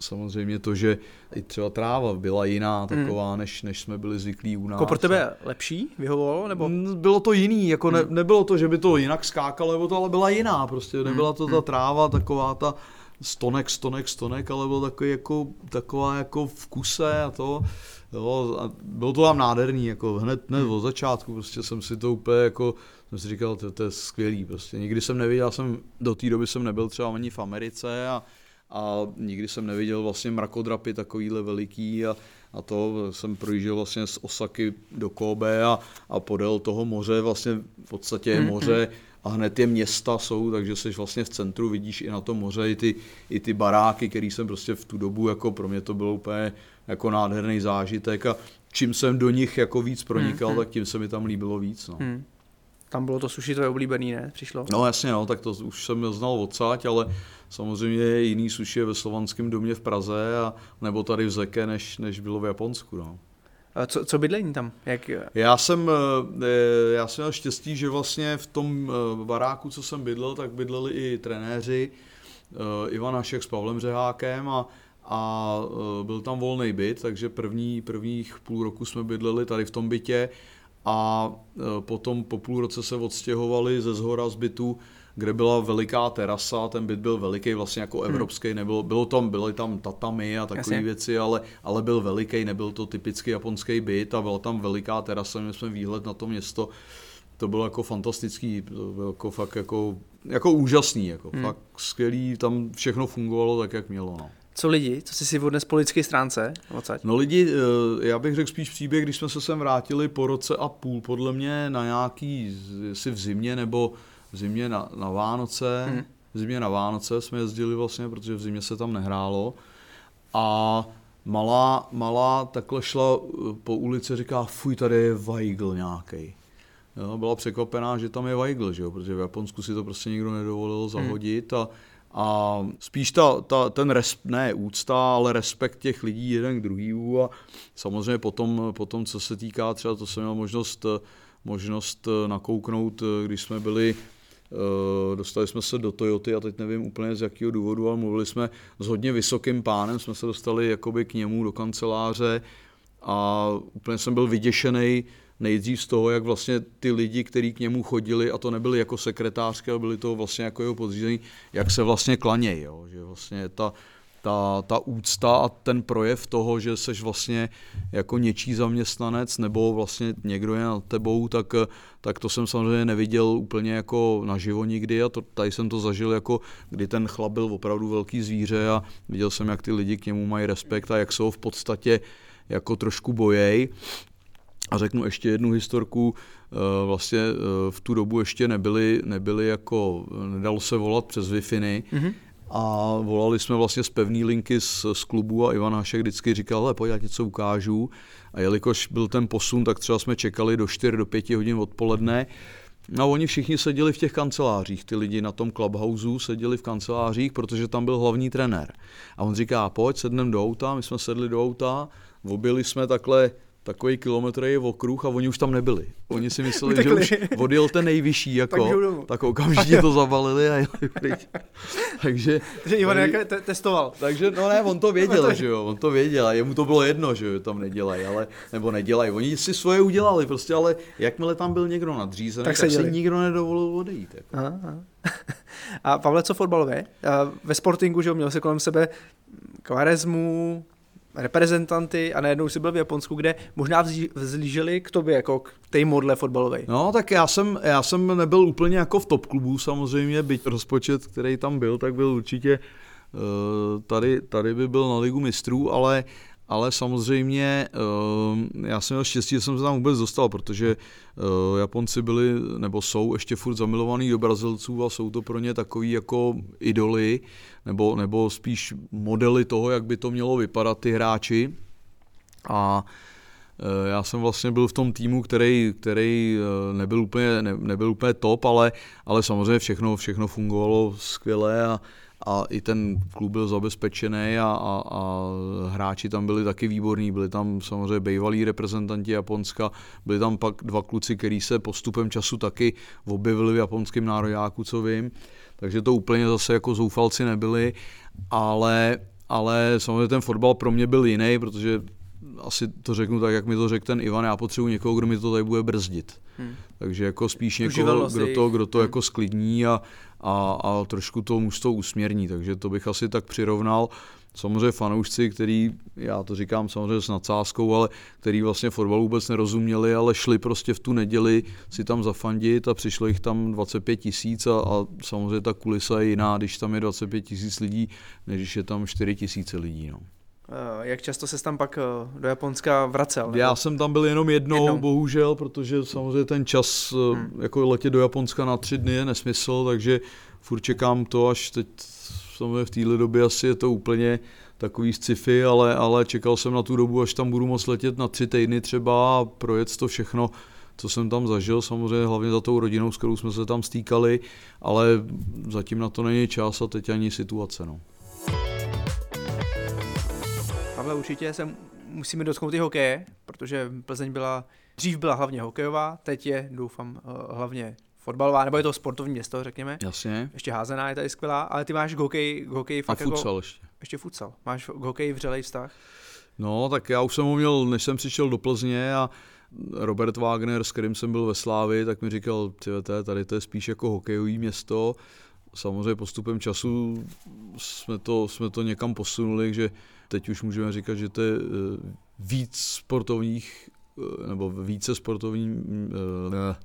samozřejmě to, že i třeba tráva byla jiná hmm. taková, hmm. než, než jsme byli zvyklí u nás. Jako pro tebe lepší vyhovovalo? Nebo? Bylo to jiný, jako ne, hmm. nebylo to, že by to jinak skákalo, nebo to, ale byla jiná, prostě nebyla to ta hmm. tráva taková ta stonek, stonek, stonek, ale byl takový jako, taková jako v kuse a to. Jo, a bylo to tam nádherný, jako hned, hned od začátku, prostě jsem si to úplně jako, jsem si říkal, to, to je skvělý, prostě nikdy jsem neviděl, jsem do té doby jsem nebyl třeba ani v Americe a a nikdy jsem neviděl vlastně mrakodrapy takovýhle veliký a, a to jsem projížděl vlastně z Osaky do Kobe a, a podél toho moře, vlastně v podstatě je mhm, moře mhm. a hned je města jsou, takže jsi vlastně v centru, vidíš i na tom moře i ty, i ty baráky, který jsem prostě v tu dobu, jako pro mě to bylo úplně jako nádherný zážitek a čím jsem do nich jako víc pronikal, mm, tak tím se mi tam líbilo víc. No. Tam bylo to suši tvoje oblíbený, ne? Přišlo? No jasně, no, tak to už jsem znal odsáď, ale samozřejmě je jiný suši je ve slovanském domě v Praze, a, nebo tady v Zeke, než, než bylo v Japonsku, no. A co, co bydlení tam? Jak... Já jsem, eh, já jsem měl štěstí, že vlastně v tom eh, baráku, co jsem bydlel, tak bydleli i trenéři, eh, Ivan Hašek s Pavlem Řehákem a, a byl tam volný byt, takže první, prvních půl roku jsme bydleli tady v tom bytě a potom po půl roce se odstěhovali ze zhora z bytu kde byla veliká terasa, ten byt byl veliký, vlastně jako hmm. evropský, hmm. nebylo, bylo tam, byly tam tatami a takové věci, ale, ale byl veliký, nebyl to typický japonský byt a byla tam veliká terasa, měli jsme výhled na to město, to bylo jako fantastický, to bylo jako fakt jako, jako úžasný, jako hmm. fakt skvělý, tam všechno fungovalo tak, jak mělo, no. Co lidi? Co jsi si odnes po lidské stránce? Odsaď? No lidi, eh, já bych řekl spíš příběh, když jsme se sem vrátili po roce a půl, podle mě na nějaký, si v zimě nebo v zimě na, na Vánoce, hmm. v zimě na Vánoce jsme jezdili vlastně, protože v zimě se tam nehrálo a malá, malá takhle šla eh, po ulici říká, fuj, tady je Weigl nějaký. Jo, byla překvapená, že tam je Weigl, že jo? protože v Japonsku si to prostě nikdo nedovolil hmm. zahodit a, a spíš ta, ta, ten res, ne úcta, ale respekt těch lidí jeden k druhému a samozřejmě potom, potom, co se týká třeba, to jsem měl možnost, možnost nakouknout, když jsme byli Eh, dostali jsme se do Toyoty a teď nevím úplně z jakého důvodu, ale mluvili jsme s hodně vysokým pánem, jsme se dostali jakoby k němu do kanceláře a úplně jsem byl vyděšený nejdřív z toho, jak vlastně ty lidi, kteří k němu chodili, a to nebyli jako sekretářky, ale byli to vlastně jako jeho podřízení, jak se vlastně klanějí, že vlastně ta, ta, ta úcta a ten projev toho, že seš vlastně jako něčí zaměstnanec nebo vlastně někdo je nad tebou, tak, tak to jsem samozřejmě neviděl úplně jako naživo nikdy a to, tady jsem to zažil jako, kdy ten chlap byl opravdu velký zvíře a viděl jsem, jak ty lidi k němu mají respekt a jak jsou v podstatě jako trošku bojej. A řeknu ještě jednu historku, eh, vlastně eh, v tu dobu ještě nebyly, nebyly jako, nedalo se volat přes Wi-Fi, mm-hmm a volali jsme vlastně z pevné linky z, z klubu a Ivan Hašek vždycky říkal, ale pojď, já něco ukážu. A jelikož byl ten posun, tak třeba jsme čekali do 4 do 5 hodin odpoledne. No a oni všichni seděli v těch kancelářích, ty lidi na tom clubhouse seděli v kancelářích, protože tam byl hlavní trenér. A on říká, pojď, sedneme do auta, my jsme sedli do auta, objeli jsme takhle takový kilometr je okruh a oni už tam nebyli. Oni si mysleli, že už odjel ten nejvyšší, jako, tak, tak okamžitě to zabalili a jeli pryč. <laughs> takže... Takže Ivan tady, te- testoval. Takže, no ne, on to <laughs> věděl, že jo, on to věděl a jemu to bylo jedno, že jo, tam nedělají, ale, nebo nedělají. Oni si svoje udělali prostě, ale jakmile tam byl někdo nadřízený, tak, tak si nikdo nedovolil odejít. Jako. Aha, aha. <laughs> A Pavle, co fotbalové? Ve sportingu, že jo, měl se kolem sebe Kvarezmu, reprezentanty a najednou si byl v Japonsku, kde možná vzlíželi k tobě jako k té modle fotbalové. No tak já jsem, já jsem nebyl úplně jako v top klubu samozřejmě, byť rozpočet, který tam byl, tak byl určitě uh, tady, tady by byl na ligu mistrů, ale ale samozřejmě eh, já jsem měl štěstí, že jsem se tam vůbec dostal, protože eh, Japonci byli, nebo jsou ještě furt zamilovaní do Brazilců a jsou to pro ně takový jako idoly, nebo, nebo spíš modely toho, jak by to mělo vypadat ty hráči. A eh, já jsem vlastně byl v tom týmu, který, který nebyl, úplně, ne, nebyl úplně top, ale, ale samozřejmě všechno, všechno fungovalo skvěle a, a i ten klub byl zabezpečený a, a, a hráči tam byli taky výborní, byli tam samozřejmě bývalí reprezentanti Japonska, byli tam pak dva kluci, kteří se postupem času taky objevili v japonském nároďáku, co vím, takže to úplně zase jako zoufalci nebyli, ale, ale samozřejmě ten fotbal pro mě byl jiný, protože asi to řeknu tak, jak mi to řekl ten Ivan, já potřebuji někoho, kdo mi to tady bude brzdit. Hmm. Takže jako spíš někoho, kdo to, kdo to hmm. jako sklidní a, a, a trošku to mužstvo usměrní, takže to bych asi tak přirovnal. Samozřejmě fanoušci, který, já to říkám samozřejmě s nadsázkou, ale který vlastně fotbalu vůbec nerozuměli, ale šli prostě v tu neděli si tam zafandit a přišlo jich tam 25 tisíc a, a samozřejmě ta kulisa je jiná, když tam je 25 tisíc lidí, než když je tam 4 tisíce lidí. No. Eh, jak často se tam pak eh, do Japonska vracel? Nebo? Já jsem tam byl jenom jednou, jednou, bohužel, protože samozřejmě ten čas eh, hmm. jako letět do Japonska na tři dny je nesmysl, takže furt čekám to, až teď samozřejmě v téhle době asi je to úplně takový sci-fi, ale, ale čekal jsem na tu dobu, až tam budu moct letět na tři týdny třeba a projet to všechno co jsem tam zažil, samozřejmě hlavně za tou rodinou, s kterou jsme se tam stýkali, ale zatím na to není čas a teď ani situace. No. Pavle, určitě se musíme dotknout i hokeje, protože Plzeň byla, dřív byla hlavně hokejová, teď je, doufám, eh, hlavně fotbalová, nebo je to sportovní město, řekněme. Jasně. Ještě házená je tady skvělá, ale ty máš k hokej, k hokej fakt A futsal jako, ještě. ještě futsal. Máš k hokej vřelej vztah? No, tak já už jsem ho měl, než jsem přišel do Plzně a Robert Wagner, s kterým jsem byl ve Slávi, tak mi říkal, tyvete, tady to je spíš jako hokejový město. Samozřejmě postupem času jsme to, jsme to někam posunuli, že teď už můžeme říkat, že to je eh, víc sportovních, eh, nebo více sportovní, eh, ne,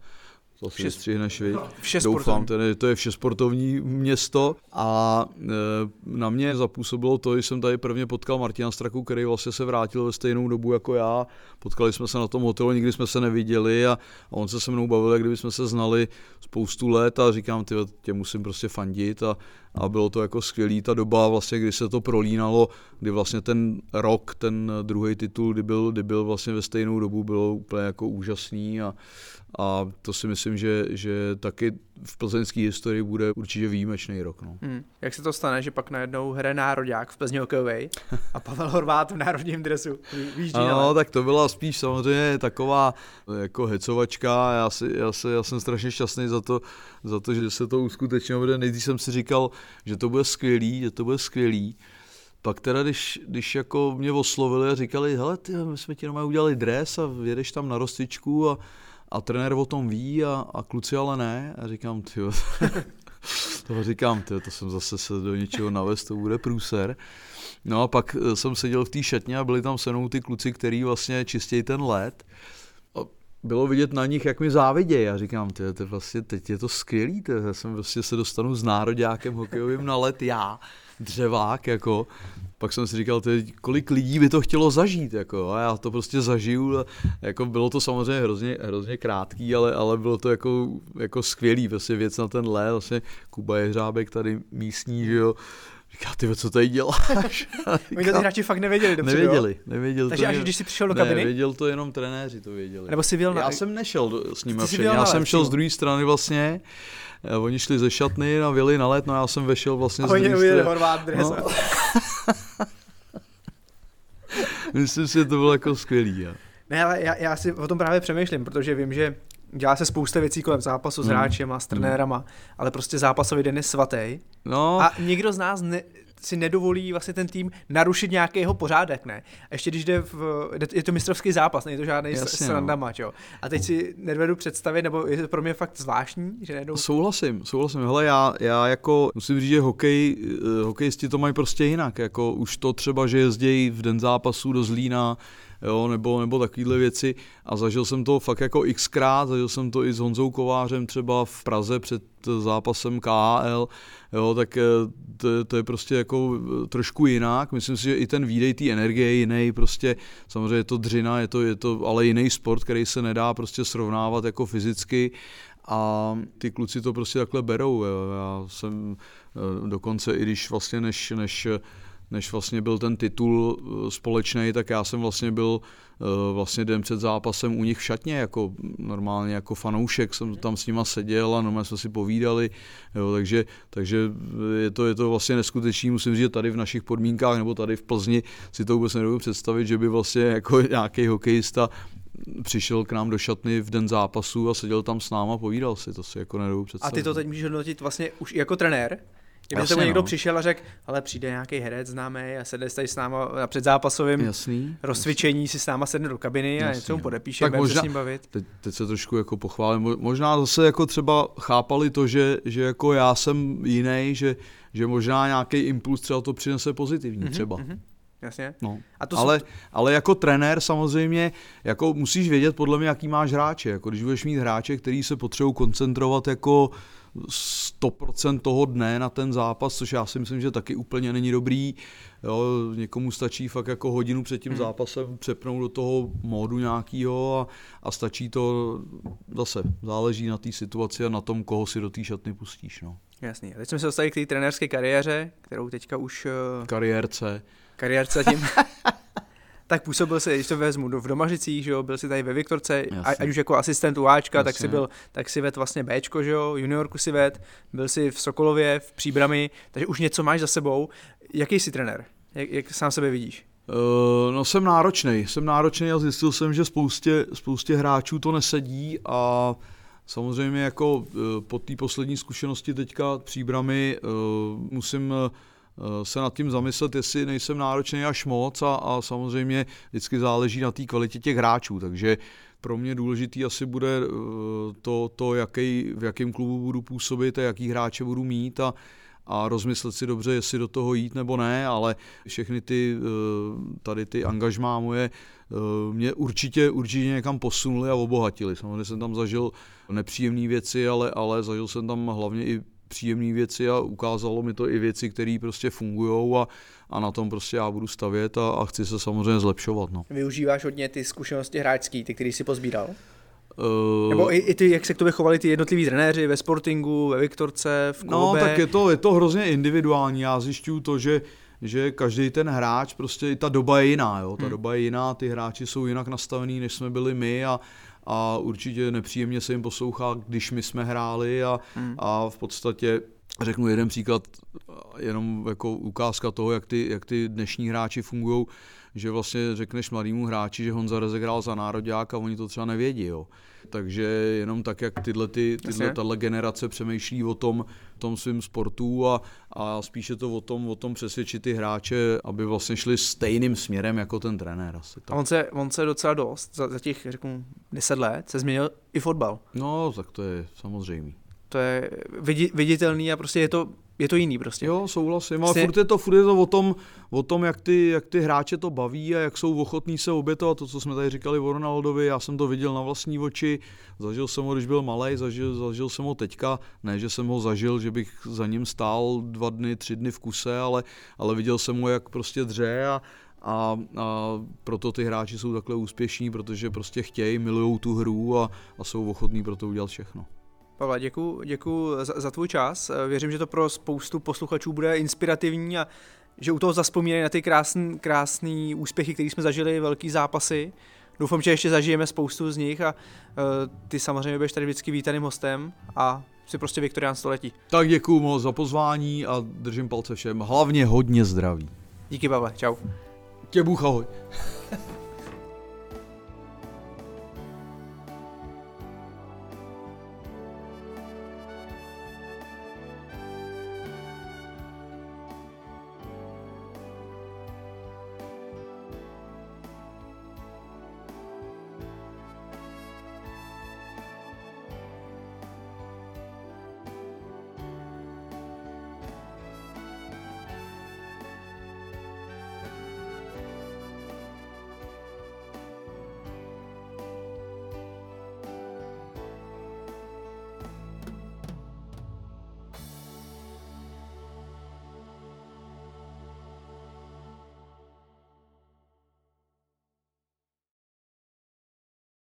to si střihneš, vy. Vše Doufám, tedy, to je vše sportovní město a e, na mě zapůsobilo to, že jsem tady prvně potkal Martina Straku, který vlastně se vrátil ve stejnou dobu jako já. Potkali jsme se na tom hotelu, nikdy jsme se neviděli a, a on se se mnou bavil, jak kdyby jsme se znali spoustu let a říkám, ty, tě musím prostě fandit a, a bylo to jako skvělý ta doba, vlastně, kdy se to prolínalo, kdy vlastně ten rok, ten druhý titul, kdy byl, kdy byl vlastně ve stejnou dobu, bylo úplně jako úžasný a, a to si myslím, že, že taky v plzeňské historii bude určitě výjimečný rok. No. Hmm. Jak se to stane, že pak najednou hraje národák v Plzni hokejovej a Pavel Horvát v národním dresu výjíždí No, tak to byla spíš samozřejmě taková jako hecovačka. Já, si, já, si, já jsem strašně šťastný za to, za to, že se to uskutečnilo, protože nejdřív jsem si říkal, že to bude skvělý, že to bude skvělý. Pak teda, když, když jako mě oslovili a říkali, hele, ty, my jsme ti doma udělali dres a jedeš tam na rozcvičku a a trenér o tom ví a, a kluci ale ne. A říkám, ty <laughs> to říkám, tyjo, to jsem zase se do něčeho navez, to bude průser. No a pak eh, jsem seděl v té šatně a byli tam se mnou ty kluci, který vlastně čistějí ten led. A bylo vidět na nich, jak mi závidějí. Já říkám, ty, ty vlastně, teď je to skvělý, ty, já jsem vlastně se dostanu s nároďákem hokejovým na let já, dřevák, jako, pak jsem si říkal, ty, kolik lidí by to chtělo zažít, jako, a já to prostě zažiju, a, jako bylo to samozřejmě hrozně, hrozně krátký, ale, ale bylo to jako, jako skvělý, prostě věc na ten let, vlastně Kuba Jeřábek tady místní, že jo, Říká, ty co tady děláš? <laughs> Oni to hráči fakt nevěděli dobře, Nevěděli, nevěděli. Takže to až když jsi přišel do kabiny? Ne, věděl to jenom trenéři, to věděli. Nebo jsi na... Já jsem nešel do, s nimi já jsem šel z druhé strany vlastně, oni šli ze šatny a vyli na let, no já jsem vešel vlastně a z druhé strany. Horvát no. <laughs> Myslím si, že to bylo jako skvělý. Ja. Ne, ale já, já si o tom právě přemýšlím, protože vím, že dělá se spousta věcí kolem zápasu s hmm. hráčem a s hmm. trenérama, ale prostě zápasový den je svatý. No. A nikdo z nás ne, si nedovolí vlastně ten tým narušit nějaký jeho pořádek, ne? A ještě když jde v, je to mistrovský zápas, není to žádný Jasně, sranda no. mač, jo. A teď si nedovedu představit, nebo je to pro mě fakt zvláštní, že nejdou... Souhlasím, souhlasím. Hele, já, já jako musím říct, že hokej, eh, hokejisti to mají prostě jinak, jako už to třeba, že jezdějí v den zápasu do Zlína, jo, nebo, nebo takovéhle věci a zažil jsem to fakt jako xkrát, zažil jsem to i s Honzou Kovářem třeba v Praze před zápasem KHL, jo, tak eh, to, to je prostě jako eh, trošku jinak, myslím si, že i ten výdej té energie je jiný, prostě samozřejmě je to dřina, je to, je to ale jiný sport, který se nedá prostě srovnávat jako fyzicky a ty kluci to prostě takhle berou. Jo. Já jsem eh, dokonce, i když vlastně než, než než vlastně byl ten titul eh, společný, tak já jsem vlastně byl eh, vlastně den před zápasem u nich v šatně, jako normálně jako fanoušek jsem tam s nima seděl a normálně jsme si povídali, jo, takže, takže je, to, je to vlastně neskutečný, musím říct, že tady v našich podmínkách nebo tady v Plzni si to vůbec nedovedu představit, že by vlastně jako <laughs> nějaký hokejista přišel k nám do šatny v den zápasu a seděl tam s náma a povídal si, to si jako nedovedu představit. A ty to teď můžeš hodnotit vlastně už jako trenér? Kdyby se někdo no. přišel a řekl, ale přijde nějaký herec známý a sedne tady s náma na předzápasovém jasný, rozcvičení, jasný. si s náma sedne do kabiny jasný, a něco mu podepíše, tak možná, se s ním bavit. Teď, teď, se trošku jako pochválím, možná zase jako třeba chápali to, že, že jako já jsem jiný, že, že možná nějaký impuls třeba to přinese pozitivní mm-hmm, třeba. Mm-hmm. Jasně. No. A to ale, jsou... ale jako trenér samozřejmě jako musíš vědět podle mě, jaký máš hráče. Jako když budeš mít hráče, který se potřebují koncentrovat jako 100% toho dne na ten zápas, což já si myslím, že taky úplně není dobrý. Jo, někomu stačí fakt jako hodinu před tím hmm. zápasem přepnout do toho módu nějakého a, a stačí to zase, záleží na té situaci a na tom, koho si do té šatny pustíš. No. Jasný. A teď jsme se dostali k té trenérské kariéře, kterou teďka už... Kariérce. Kariérce tím. <laughs> tak působil si, když to vezmu, v Domažicích, že jo, byl si tady ve Viktorce, Jasně. ať už jako asistent u Ačka, tak si byl, tak si ved vlastně Bčko, že jo, juniorku si ved, byl si v Sokolově, v Příbrami, takže už něco máš za sebou. Jaký jsi trenér? Jak, jak sám sebe vidíš? Uh, no jsem náročný, jsem náročný a zjistil jsem, že spoustě, spoustě hráčů to nesedí a samozřejmě jako uh, po té poslední zkušenosti teďka příbramy uh, musím se nad tím zamyslet, jestli nejsem náročný až moc a, a samozřejmě vždycky záleží na té kvalitě těch hráčů, takže pro mě důležitý asi bude to, to jaký, v jakém klubu budu působit a jaký hráče budu mít a, a rozmyslet si dobře, jestli do toho jít nebo ne, ale všechny ty eh, tady ty angažmá moje eh, mě určitě, určitě někam posunuli a obohatili. Samozřejmě jsem tam zažil nepříjemné věci, ale, ale zažil jsem tam hlavně i příjemné věci a ukázalo mi to i věci, které prostě fungují a, a na tom prostě já budu stavět a, a chci se samozřejmě zlepšovat. No. Využíváš hodně ty zkušenosti hráčský, ty, které jsi pozbíral? Uh, Nebo i, i ty, jak se k tobě chovali ty jednotliví trenéři ve Sportingu, ve Viktorce, v no, klube? No, tak je to, je to hrozně individuální. Já zjišťuju to, že že každý ten hráč, prostě i ta doba je jiná, jo? ta hmm. doba je jiná, ty hráči jsou jinak nastavení, než jsme byli my a, a určitě nepříjemně se jim poslouchá, když my jsme hráli a, hmm. a v podstatě řeknu jeden příklad, jenom jako ukázka toho, jak ty, jak ty dnešní hráči fungují, že vlastně řekneš mladému hráči, že Honza rozegrál za národák a oni to třeba nevědí. Jo. Takže jenom tak, jak tyhle, ty, tyhle tato generace přemýšlí o tom, tom svém sportu a, a spíše to o tom, o tom přesvědčit ty hráče, aby vlastně šli stejným směrem jako ten trenér. Asi, tak. A on se, on se docela dost, za, za těch, řeknu, deset let se změnil i fotbal. No, tak to je samozřejmé. To je viditelný a prostě je to je to jiný prostě. Jo, souhlasím, ale furt je to, furt je to o tom, o tom jak, ty, jak ty hráče to baví a jak jsou ochotní se obětovat, to, co jsme tady říkali o Ronaldovi, já jsem to viděl na vlastní oči, zažil jsem ho, když byl malý, zažil, zažil jsem ho teďka, ne, že jsem ho zažil, že bych za ním stál dva dny, tři dny v kuse, ale, ale viděl jsem ho, jak prostě dře a, a, a proto ty hráči jsou takhle úspěšní, protože prostě chtějí, milují tu hru a, a jsou ochotní pro to udělat všechno. Pavle, děkuji děkuji za, za tvůj čas. Věřím, že to pro spoustu posluchačů bude inspirativní a že u toho zaspomínají na ty krásný, krásný úspěchy, které jsme zažili, velký zápasy. Doufám, že ještě zažijeme spoustu z nich a uh, ty samozřejmě budeš tady vždycky vítaným hostem a si prostě Viktorián století. Tak děkuji moc za pozvání a držím palce všem. Hlavně hodně zdraví. Díky Pavle, čau. Tě Bůh ahoj.